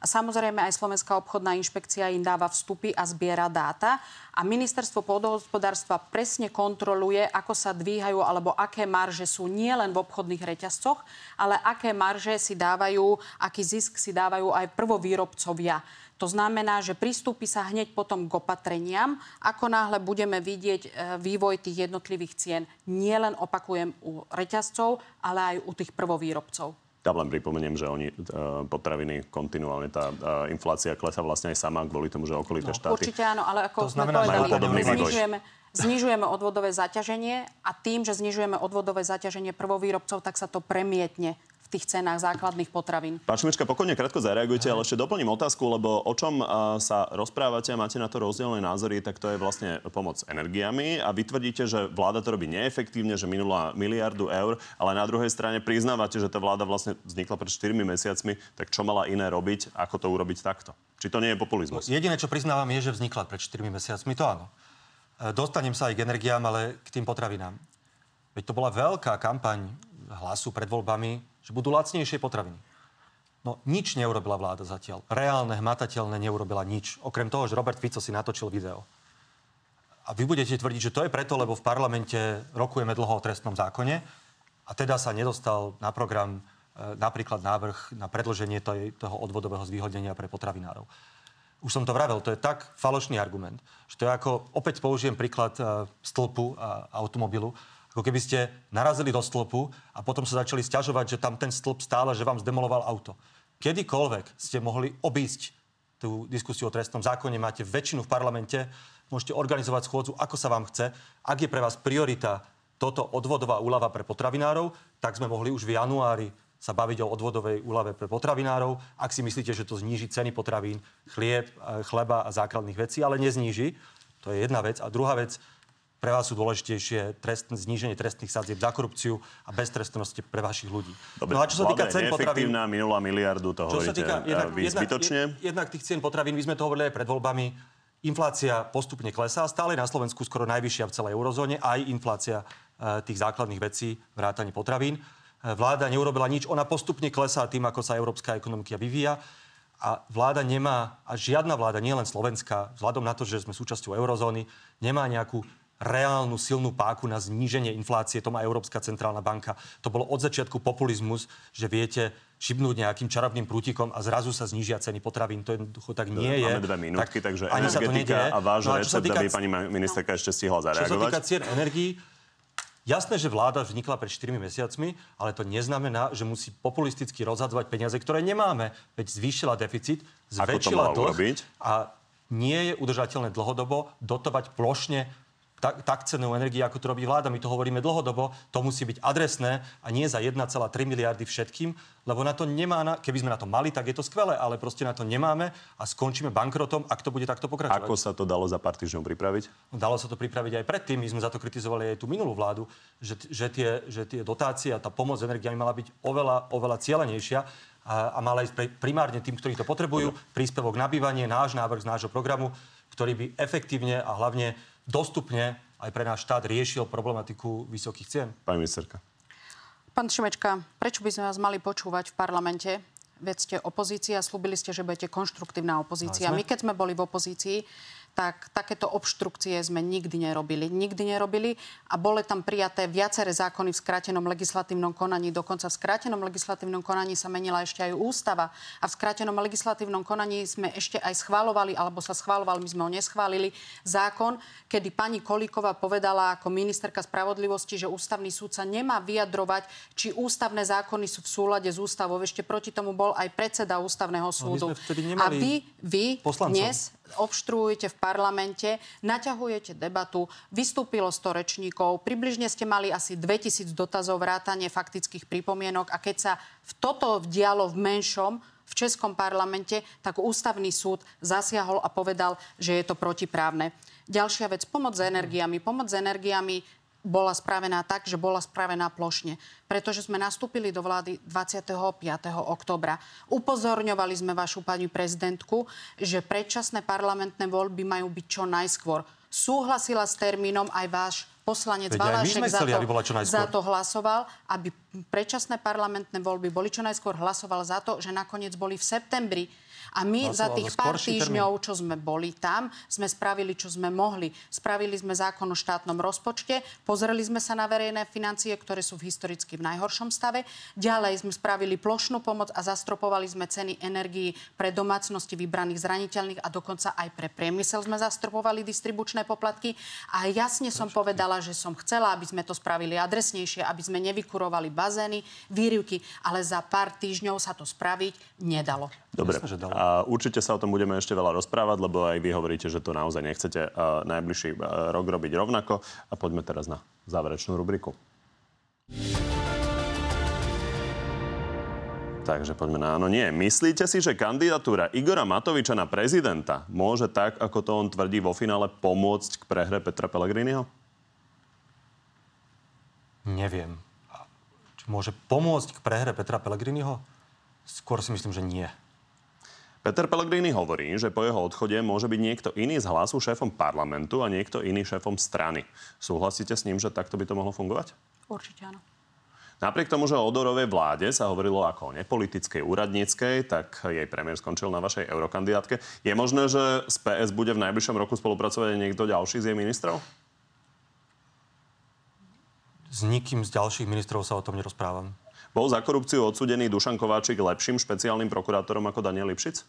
a samozrejme aj Slovenská obchodná inšpekcia im dáva vstupy a zbiera dáta. A ministerstvo pôdohospodárstva presne kontroluje, ako sa dvíhajú alebo aké marže sú nielen v obchodných reťazcoch, ale aké marže si dávajú, aký zisk si dávajú aj prvovýrobcovia. To znamená, že pristúpi sa hneď potom k opatreniam, ako náhle budeme vidieť e, vývoj tých jednotlivých cien. Nie len opakujem u reťazcov, ale aj u tých prvovýrobcov. Ja len pripomeniem, že oni uh, potraviny kontinuálne, tá uh, inflácia klesa vlastne aj sama kvôli tomu, že okolité no, štáty... Určite áno, ale ako to sme povedali, my znižujeme, znižujeme odvodové zaťaženie a tým, že znižujeme odvodové zaťaženie prvovýrobcov, tak sa to premietne tých cenách základných potravín. Pán Šimička, pokojne krátko zareagujte, ale ešte doplním otázku, lebo o čom sa rozprávate a máte na to rozdielne názory, tak to je vlastne pomoc energiami a vy tvrdíte, že vláda to robí neefektívne, že minula miliardu eur, ale na druhej strane priznávate, že tá vláda vlastne vznikla pred 4 mesiacmi, tak čo mala iné robiť, ako to urobiť takto? Či to nie je populizmus? Jediné, čo priznávam, je, že vznikla pred 4 mesiacmi, to áno. E, dostanem sa aj k energiám, ale k tým potravinám. Veď to bola veľká kampaň hlasu pred voľbami že budú lacnejšie potraviny. No nič neurobila vláda zatiaľ. Reálne, hmatateľné neurobila nič. Okrem toho, že Robert Fico si natočil video. A vy budete tvrdiť, že to je preto, lebo v parlamente rokujeme dlho o trestnom zákone a teda sa nedostal na program e, napríklad návrh na predlženie toho odvodového zvýhodnenia pre potravinárov. Už som to vravel, to je tak falošný argument, že to je ako, opäť použijem príklad e, stĺpu a automobilu, ako keby ste narazili do stĺpu a potom sa začali stiažovať, že tam ten stĺp stále, že vám zdemoloval auto. Kedykoľvek ste mohli obísť tú diskusiu o trestnom zákone, máte väčšinu v parlamente, môžete organizovať schôdzu, ako sa vám chce. Ak je pre vás priorita toto odvodová úlava pre potravinárov, tak sme mohli už v januári sa baviť o odvodovej úlave pre potravinárov. Ak si myslíte, že to zníži ceny potravín, chlieb, chleba a základných vecí, ale nezníži. To je jedna vec. A druhá vec, pre vás sú dôležitejšie trest, zníženie trestných sadzieb za korupciu a beztrestnosť pre vašich ľudí. Dobre, no a čo sa týka cen potravín... minulá miliardu, to čo sa hovoríte týka, jednak, vy jednak, zbytočne. jednak tých cien potravín, my sme to hovorili aj pred voľbami, inflácia postupne klesá, stále na Slovensku skoro najvyššia v celej eurozóne, aj inflácia e, tých základných vecí, vrátanie potravín. E, vláda neurobila nič, ona postupne klesá tým, ako sa európska ekonomika vyvíja. A vláda nemá, a žiadna vláda, nielen Slovenská, vzhľadom na to, že sme súčasťou eurozóny, nemá nejakú reálnu silnú páku na zníženie inflácie. To má Európska centrálna banka. To bolo od začiatku populizmus, že viete šibnúť nejakým čarovným prútikom a zrazu sa znížia ceny potravín. To jednoducho tak nie je. Máme dve minútky, tak, takže ani energetika a váš no, recept, týka, aby pani ministerka ešte stihla zareagovať. Čo sa týka cien energií, Jasné, že vláda vznikla pred 4 mesiacmi, ale to neznamená, že musí populisticky rozhadzovať peniaze, ktoré nemáme. Veď zvýšila deficit, zväčšila dlh a nie je udržateľné dlhodobo dotovať plošne tak, tak cenu energie, ako to robí vláda. My to hovoríme dlhodobo, to musí byť adresné a nie za 1,3 miliardy všetkým, lebo na to nemá, na, keby sme na to mali, tak je to skvelé, ale proste na to nemáme a skončíme bankrotom, ak to bude takto pokračovať. Ako sa to dalo za pár týždňov pripraviť? No, dalo sa to pripraviť aj predtým. My sme za to kritizovali aj tú minulú vládu, že, že, tie, že tie dotácie a tá pomoc energiami mala byť oveľa, oveľa cieľenejšia a, a mala ísť primárne tým, ktorí to potrebujú. Príspevok na bývanie, náš návrh z nášho programu, ktorý by efektívne a hlavne dostupne aj pre náš štát riešil problematiku vysokých cien? Pani ministerka. Pán Šimečka, prečo by sme vás mali počúvať v parlamente? Veď ste opozícia, slúbili ste, že budete konštruktívna opozícia. My, keď sme boli v opozícii, tak takéto obštrukcie sme nikdy nerobili. Nikdy nerobili a boli tam prijaté viaceré zákony v skrátenom legislatívnom konaní. Dokonca v skrátenom legislatívnom konaní sa menila ešte aj ústava a v skrátenom legislatívnom konaní sme ešte aj schválovali, alebo sa schválovali, my sme ho neschválili, zákon, kedy pani Kolíková povedala ako ministerka spravodlivosti, že ústavný súd sa nemá vyjadrovať, či ústavné zákony sú v súlade s ústavou. Ešte proti tomu bol aj predseda ústavného súdu. a vy, vy dnes obštruujete v parlamente, naťahujete debatu, vystúpilo 100 rečníkov, približne ste mali asi 2000 dotazov vrátanie faktických pripomienok a keď sa v toto vdialo v menšom, v Českom parlamente, tak ústavný súd zasiahol a povedal, že je to protiprávne. Ďalšia vec, pomoc s energiami. Pomoc s energiami bola spravená tak, že bola spravená plošne. Pretože sme nastúpili do vlády 25. oktobra. Upozorňovali sme vašu pani prezidentku, že predčasné parlamentné voľby majú byť čo najskôr. Súhlasila s termínom aj váš poslanec Valášek za, to, za to hlasoval, aby predčasné parlamentné voľby boli čo najskôr hlasoval za to, že nakoniec boli v septembri. A my za tých pár týždňov, čo sme boli tam, sme spravili, čo sme mohli. Spravili sme zákon o štátnom rozpočte, pozreli sme sa na verejné financie, ktoré sú v historicky v najhoršom stave. Ďalej sme spravili plošnú pomoc a zastropovali sme ceny energií pre domácnosti vybraných zraniteľných a dokonca aj pre priemysel sme zastropovali distribučné poplatky. A jasne som povedala, že som chcela, aby sme to spravili adresnejšie, aby sme nevykurovali bazény, výrivky, ale za pár týždňov sa to spraviť nedalo. Dobre. Jasne, že dalo. A určite sa o tom budeme ešte veľa rozprávať, lebo aj vy hovoríte, že to naozaj nechcete uh, najbližší uh, rok robiť rovnako. A poďme teraz na záverečnú rubriku. Takže poďme na áno, nie. Myslíte si, že kandidatúra Igora Matoviča na prezidenta môže tak, ako to on tvrdí vo finále, pomôcť k prehre Petra Pellegriniho? Neviem. Či môže pomôcť k prehre Petra Pellegriniho? Skôr si myslím, že nie. Peter Pellegrini hovorí, že po jeho odchode môže byť niekto iný z hlasu šéfom parlamentu a niekto iný šéfom strany. Súhlasíte s ním, že takto by to mohlo fungovať? Určite áno. Napriek tomu, že o Odorovej vláde sa hovorilo ako o nepolitickej, úradníckej, tak jej premiér skončil na vašej eurokandidátke. Je možné, že z PS bude v najbližšom roku spolupracovať niekto ďalší z jej ministrov? S nikým z ďalších ministrov sa o tom nerozprávam. Bol za korupciu odsudený Dušan Kováčik lepším špeciálnym prokurátorom ako Daniel Lipšic?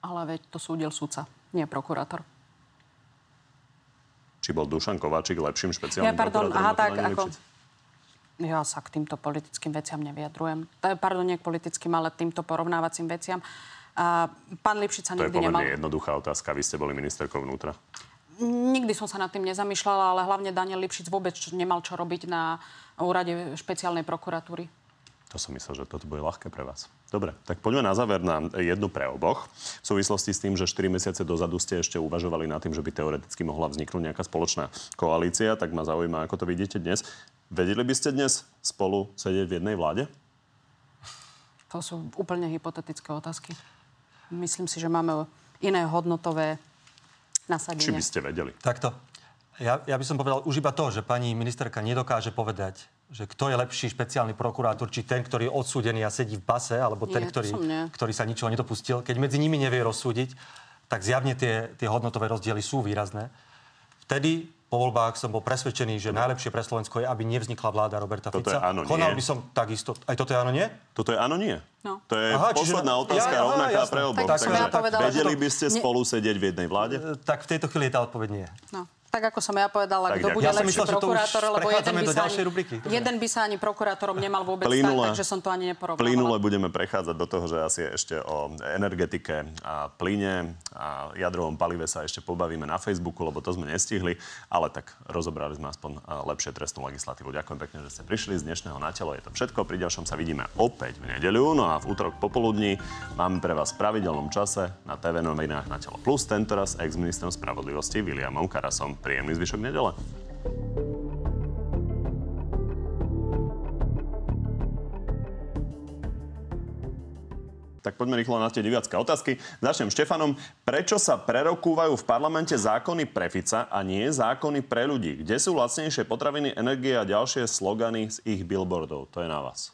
Ale veď to súdil sudca, nie prokurátor. Či bol Dušan Kováčik lepším špeciálnym ja, pardon, aha, tak, ako... Ja sa k týmto politickým veciam nevyjadrujem. Pardon, nie k politickým, ale týmto porovnávacím veciam. A pán Lipšic sa nikdy nemal... To je jednoduchá otázka. Vy ste boli ministerkou vnútra. Nikdy som sa nad tým nezamýšľala, ale hlavne Daniel Lipšic vôbec nemal čo robiť na úrade špeciálnej prokuratúry. To som myslel, že toto bude ľahké pre vás. Dobre, tak poďme na záver na jednu pre oboch. V súvislosti s tým, že 4 mesiace dozadu ste ešte uvažovali nad tým, že by teoreticky mohla vzniknúť nejaká spoločná koalícia, tak ma zaujíma, ako to vidíte dnes. Vedeli by ste dnes spolu sedieť v jednej vláde? To sú úplne hypotetické otázky. Myslím si, že máme iné hodnotové nasadenie. Či by ste vedeli? Takto. Ja, ja by som povedal už iba to, že pani ministerka nedokáže povedať, že kto je lepší špeciálny prokurátor, či ten, ktorý je odsúdený a sedí v base, alebo ten, Nie, ktorý, ktorý sa ničoho nedopustil. Keď medzi nimi nevie rozsúdiť, tak zjavne tie, tie hodnotové rozdiely sú výrazné. Vtedy po voľbách som bol presvedčený, že najlepšie pre Slovensko je, aby nevznikla vláda Roberta Toto Fica. je áno, nie. Konal by som takisto. Aj toto je áno, nie? Toto je áno, nie. No. To je Aha, čiže- posledná otázka, Ja, ja, rovnaká jasné. pre oboch. Tak povedala, že vedeli to- by ste Nie. spolu sedieť v jednej vláde? E, Tak v tejto chvíli tá odpoveď nie. No. Tak ako som ja povedala, Tak kto ďakujem. bude Ja lepší myslel, prokurátor, lebo jeden by, do sa ani, rubriky. Jeden by sa ani prokurátorom nemal vôbec Plynule- stať, takže som to ani neporovnávala. Plynule budeme prechádzať do toho, že asi ešte o energetike a plyne a jadrovom palive sa ešte pobavíme na Facebooku, lebo to sme nestihli, ale tak rozobrali sme aspoň a, lepšie trestnú legislatívu. Ďakujem pekne, že ste prišli z dnešného na telo. Je to všetko. Pri ďalšom sa vidíme opäť v nedeľu, no a v útorok popoludní máme pre vás v pravidelnom čase na TV novinách na telo plus, tentoraz ex-ministrom spravodlivosti Williamom Karasom. Príjemný zvyšok nedele. Tak poďme rýchlo na tie diviacké otázky. Začnem Štefanom. Prečo sa prerokúvajú v parlamente zákony pre Fica a nie zákony pre ľudí? Kde sú lacnejšie potraviny, energie a ďalšie slogany z ich billboardov? To je na vás.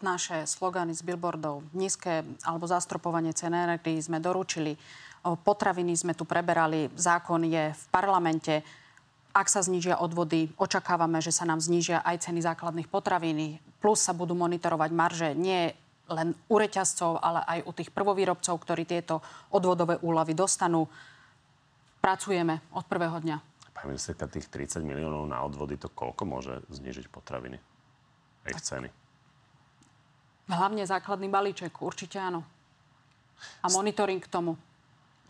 naše slogany z billboardov, nízke alebo zastropovanie cen energií sme doručili, potraviny sme tu preberali, zákon je v parlamente. Ak sa znížia odvody, očakávame, že sa nám znížia aj ceny základných potravín, plus sa budú monitorovať marže nie len u reťazcov, ale aj u tých prvovýrobcov, ktorí tieto odvodové úlavy dostanú. Pracujeme od prvého dňa. Pani ministerka, tých 30 miliónov na odvody, to koľko môže znižiť potraviny? A ich ceny. Hlavne základný balíček, určite áno. A monitoring k tomu.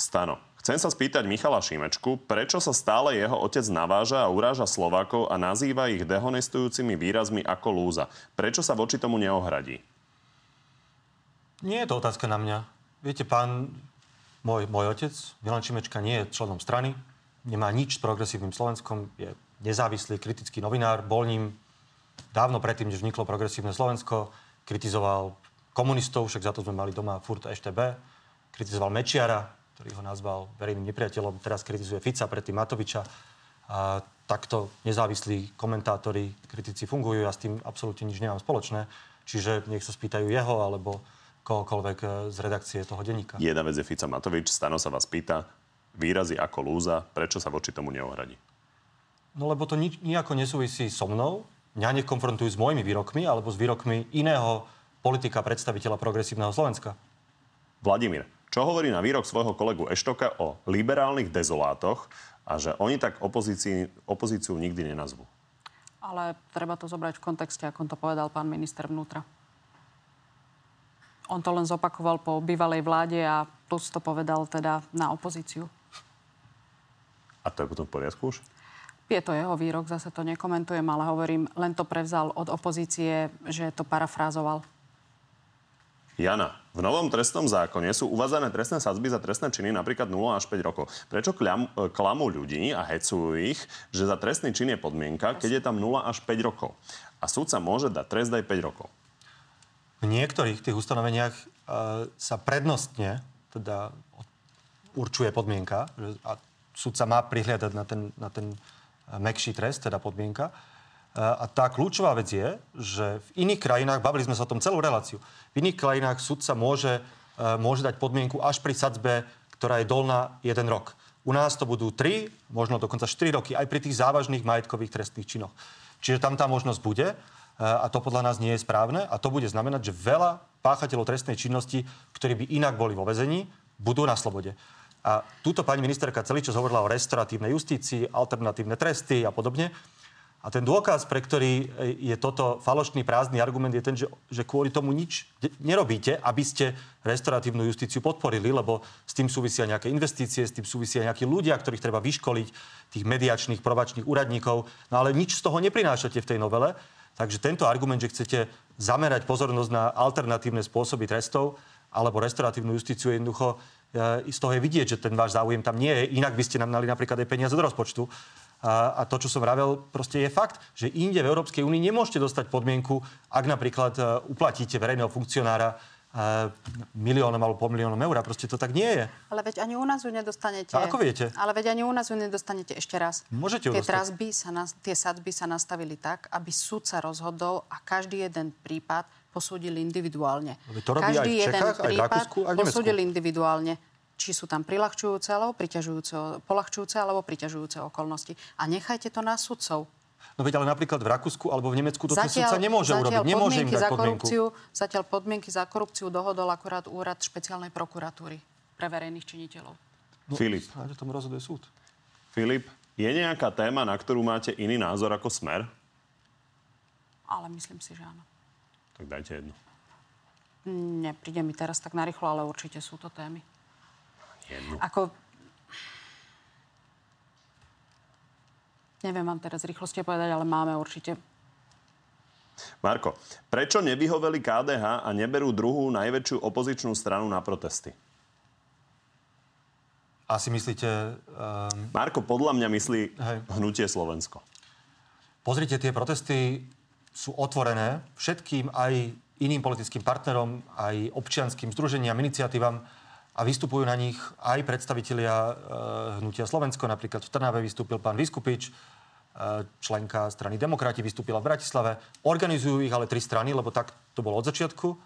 Stano. Chcem sa spýtať Michala Šimečku, prečo sa stále jeho otec naváža a uráža Slovákov a nazýva ich dehonestujúcimi výrazmi ako lúza. Prečo sa voči tomu neohradí? Nie je to otázka na mňa. Viete, pán, môj, môj otec, Milan Šimečka, nie je členom strany, nemá nič s progresívnym Slovenskom, je nezávislý kritický novinár, bol ním dávno predtým, než vzniklo progresívne Slovensko, kritizoval komunistov, však za to sme mali doma furt EŠTB, kritizoval Mečiara, ktorý ho nazval verejným nepriateľom, teraz kritizuje Fica, predtým Matoviča. A takto nezávislí komentátori, kritici fungujú, ja s tým absolútne nič nemám spoločné. Čiže nech sa spýtajú jeho alebo kohokoľvek e, z redakcie toho denníka. Jedna vec je Fica Matovič, Stano sa vás pýta, výrazy ako lúza, prečo sa voči tomu neohradí? No lebo to ni- nijako nesúvisí so mnou. Mňa nekonfrontujú s mojimi výrokmi alebo s výrokmi iného politika, predstaviteľa progresívneho Slovenska. Vladimír, čo hovorí na výrok svojho kolegu Eštoka o liberálnych dezolátoch a že oni tak opozícii, opozíciu nikdy nenazvú? Ale treba to zobrať v kontexte, ako to povedal pán minister vnútra. On to len zopakoval po bývalej vláde a plus to povedal teda na opozíciu. A to je potom v poriadku už? Je to jeho výrok, zase to nekomentujem, ale hovorím, len to prevzal od opozície, že to parafrázoval. Jana, v novom trestnom zákone sú uvádzané trestné sadzby za trestné činy napríklad 0 až 5 rokov. Prečo klam, e, klamú ľudí a hecujú ich, že za trestný čin je podmienka, keď je tam 0 až 5 rokov? A súd sa môže dať trest aj 5 rokov. V niektorých tých ustanoveniach e, sa prednostne teda určuje podmienka, že a sudca má prihliadať na ten, na ten e, mekší trest, teda podmienka. A tá kľúčová vec je, že v iných krajinách, bavili sme sa o tom celú reláciu, v iných krajinách sudca môže, e, môže dať podmienku až pri sadzbe, ktorá je dolná jeden rok. U nás to budú 3, možno dokonca 4 roky, aj pri tých závažných majetkových trestných činoch. Čiže tam tá možnosť bude e, a to podľa nás nie je správne a to bude znamenať, že veľa páchateľov trestnej činnosti, ktorí by inak boli vo väzení, budú na slobode. A túto pani ministerka celý čas hovorila o restauratívnej justícii, alternatívne tresty a podobne. A ten dôkaz, pre ktorý je toto falošný prázdny argument, je ten, že, že kvôli tomu nič nerobíte, aby ste restauratívnu justíciu podporili, lebo s tým súvisia nejaké investície, s tým súvisia nejakí ľudia, ktorých treba vyškoliť, tých mediačných, probačných úradníkov, no ale nič z toho neprinášate v tej novele. Takže tento argument, že chcete zamerať pozornosť na alternatívne spôsoby trestov alebo restauratívnu justíciu jednoducho e, z toho je vidieť, že ten váš záujem tam nie je. Inak by ste nám dali napríklad aj peniaze do rozpočtu. A, a to, čo som vravel, proste je fakt, že inde v Európskej únii nemôžete dostať podmienku, ak napríklad e, uplatíte verejného funkcionára miliónom alebo pol miliónom eur. Proste to tak nie je. Ale veď ani u nás ju nedostanete. A ako viete? Ale veď ani u nás ju nedostanete ešte raz. Môžete ju tie, dostať. sa na, tie sadzby sa nastavili tak, aby súd sa rozhodol a každý jeden prípad posúdil individuálne. To robí každý aj v Čechách, jeden aj v prípad Rakúsku, aj v Nemecku. posúdil individuálne či sú tam prilahčujúce alebo priťažujúce, polahčujúce alebo priťažujúce okolnosti. A nechajte to na sudcov. No veď ale napríklad v Rakúsku alebo v Nemecku to zatiaľ, sudca nemôže urobiť. Nemôže im dať za podmienku. korupciu, zatiaľ podmienky za korupciu dohodol akurát úrad špeciálnej prokuratúry pre verejných činiteľov. No, Filip. O tom rozhoduje súd. Filip, je nejaká téma, na ktorú máte iný názor ako smer? Ale myslím si, že áno. Tak dajte jednu. Nepríde mi teraz tak narýchlo, ale určite sú to témy. Jednu. Ako Neviem vám teraz rýchlosti povedať, ale máme určite. Marko, prečo nevyhoveli KDH a neberú druhú najväčšiu opozičnú stranu na protesty? Asi myslíte... Um... Marko, podľa mňa myslí Hej. hnutie Slovensko. Pozrite, tie protesty sú otvorené všetkým aj iným politickým partnerom, aj občianským združeniam, iniciatívam a vystupujú na nich aj predstavitelia e, hnutia Slovensko. Napríklad v Trnave vystúpil pán Vyskupič, E, členka strany Demokrati, vystúpila v Bratislave. Organizujú ich ale tri strany, lebo tak to bolo od začiatku. E,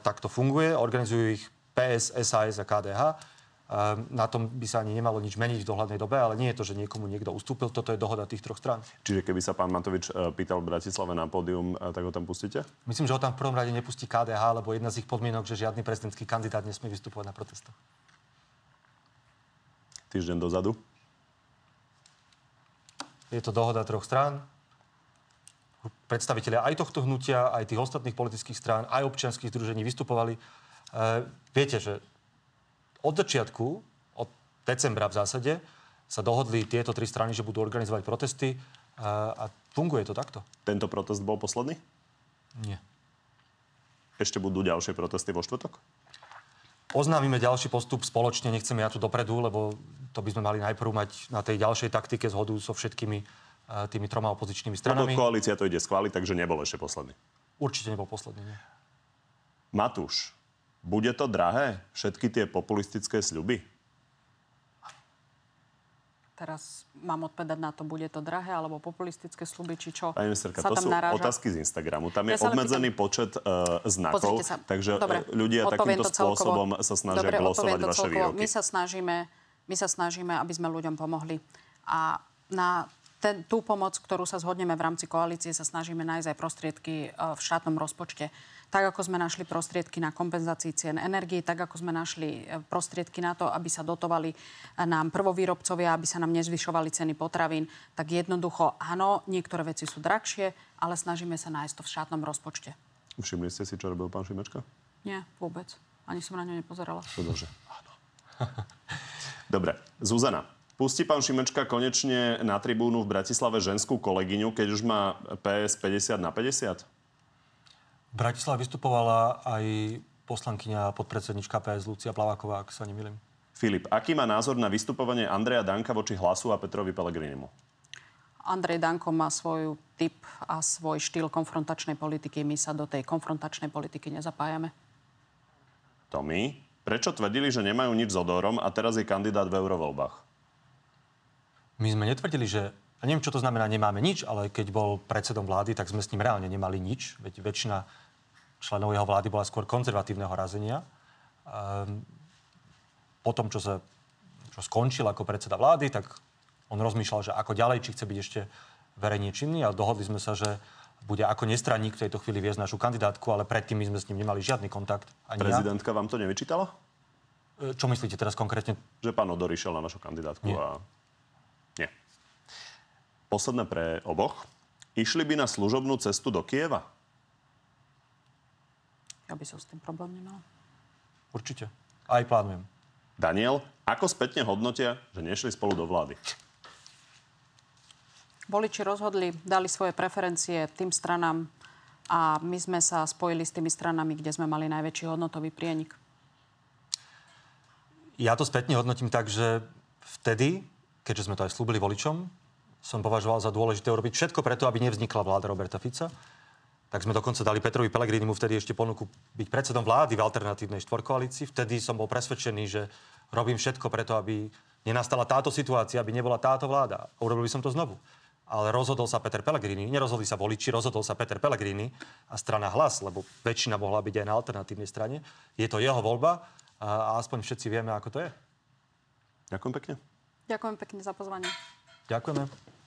tak to funguje. Organizujú ich PS, SAS a KDH. E, na tom by sa ani nemalo nič meniť v dohľadnej dobe, ale nie je to, že niekomu niekto ustúpil. Toto je dohoda tých troch strán. Čiže keby sa pán Matovič pýtal v Bratislave na pódium, tak ho tam pustíte? Myslím, že ho tam v prvom rade nepustí KDH, lebo jedna z ich podmienok, že žiadny prezidentský kandidát nesmie vystupovať na protestoch. Týždeň dozadu je to dohoda troch strán. Predstavitelia aj tohto hnutia, aj tých ostatných politických strán, aj občianských združení vystupovali. E, viete, že od začiatku, od decembra v zásade, sa dohodli tieto tri strany, že budú organizovať protesty a, a funguje to takto. Tento protest bol posledný? Nie. Ešte budú ďalšie protesty vo štvrtok? Oznámime ďalší postup spoločne, nechcem ja tu dopredu, lebo to by sme mali najprv mať na tej ďalšej taktike zhodu so všetkými uh, tými troma opozičnými stranami. Lebo koalícia to ide schváliť, takže nebol ešte posledný. Určite nebol posledný, nie. Matúš, bude to drahé? Všetky tie populistické sľuby? Teraz mám odpovedať na to, bude to drahé alebo populistické sluby, či čo Pani ministerka, sa to tam sú naráža. otázky z Instagramu. Tam je Ja sa obmedzený pýtam. počet uh, znakov, Sa. takže Dobre, ľudia takýmto spôsobom sa snažia Dobre, glosovať vaše výroky. My sa snažíme, my sa snažíme, aby sme ľuďom pomohli. A na ten, tú pomoc, ktorú sa zhodneme v rámci koalície, sa snažíme nájsť aj prostriedky e, v štátnom rozpočte. Tak ako sme našli prostriedky na kompenzácii cien energii, tak ako sme našli e, prostriedky na to, aby sa dotovali e, nám prvovýrobcovia, aby sa nám nezvyšovali ceny potravín, tak jednoducho áno, niektoré veci sú drahšie, ale snažíme sa nájsť to v štátnom rozpočte. Všimli ste si, čo robil pán Šimečka? Nie, vôbec. Ani som na ňo nepozerala. Áno. Dobre, Zuzana. Pustí pán Šimečka konečne na tribúnu v Bratislave ženskú kolegyňu, keď už má PS 50 na 50? V Bratislave vystupovala aj poslankyňa podpredsednička PS Lucia Plaváková, ak sa nemýlim. Filip, aký má názor na vystupovanie Andreja Danka voči hlasu a Petrovi Pelegrinimu? Andrej Danko má svoj typ a svoj štýl konfrontačnej politiky. My sa do tej konfrontačnej politiky nezapájame. Tomi, prečo tvrdili, že nemajú nič s odorom a teraz je kandidát v eurovoľbách? My sme netvrdili, že... A neviem, čo to znamená, nemáme nič, ale keď bol predsedom vlády, tak sme s ním reálne nemali nič. Veď väčšina členov jeho vlády bola skôr konzervatívneho razenia. Um, po tom, čo, sa, čo skončil ako predseda vlády, tak on rozmýšľal, že ako ďalej, či chce byť ešte verejne činný a dohodli sme sa, že bude ako nestranník v tejto chvíli viesť našu kandidátku, ale predtým my sme s ním nemali žiadny kontakt. Ani Prezidentka ja. vám to nevyčítala? Čo myslíte teraz konkrétne? Že pán Odor išiel na vašu kandidátku Nie. a Posledné pre oboch. Išli by na služobnú cestu do Kieva? Ja by som s tým problém nemal. Určite. Aj plánujem. Daniel, ako spätne hodnotia, že nešli spolu do vlády? Voliči rozhodli, dali svoje preferencie tým stranám, a my sme sa spojili s tými stranami, kde sme mali najväčší hodnotový prienik. Ja to spätne hodnotím tak, že vtedy, keďže sme to aj slúbili voličom, som považoval za dôležité urobiť všetko preto, aby nevznikla vláda Roberta Fica. Tak sme dokonca dali Petrovi Pellegrinimu vtedy ešte ponuku byť predsedom vlády v alternatívnej štvorkoalícii. Vtedy som bol presvedčený, že robím všetko preto, aby nenastala táto situácia, aby nebola táto vláda. Urobil by som to znovu. Ale rozhodol sa Peter Pellegrini, nerozhodli sa voliči, rozhodol sa Peter Pellegrini a strana hlas, lebo väčšina mohla byť aj na alternatívnej strane. Je to jeho voľba a aspoň všetci vieme, ako to je. Ďakujem pekne. Ďakujem pekne za pozvanie. Ďakujeme.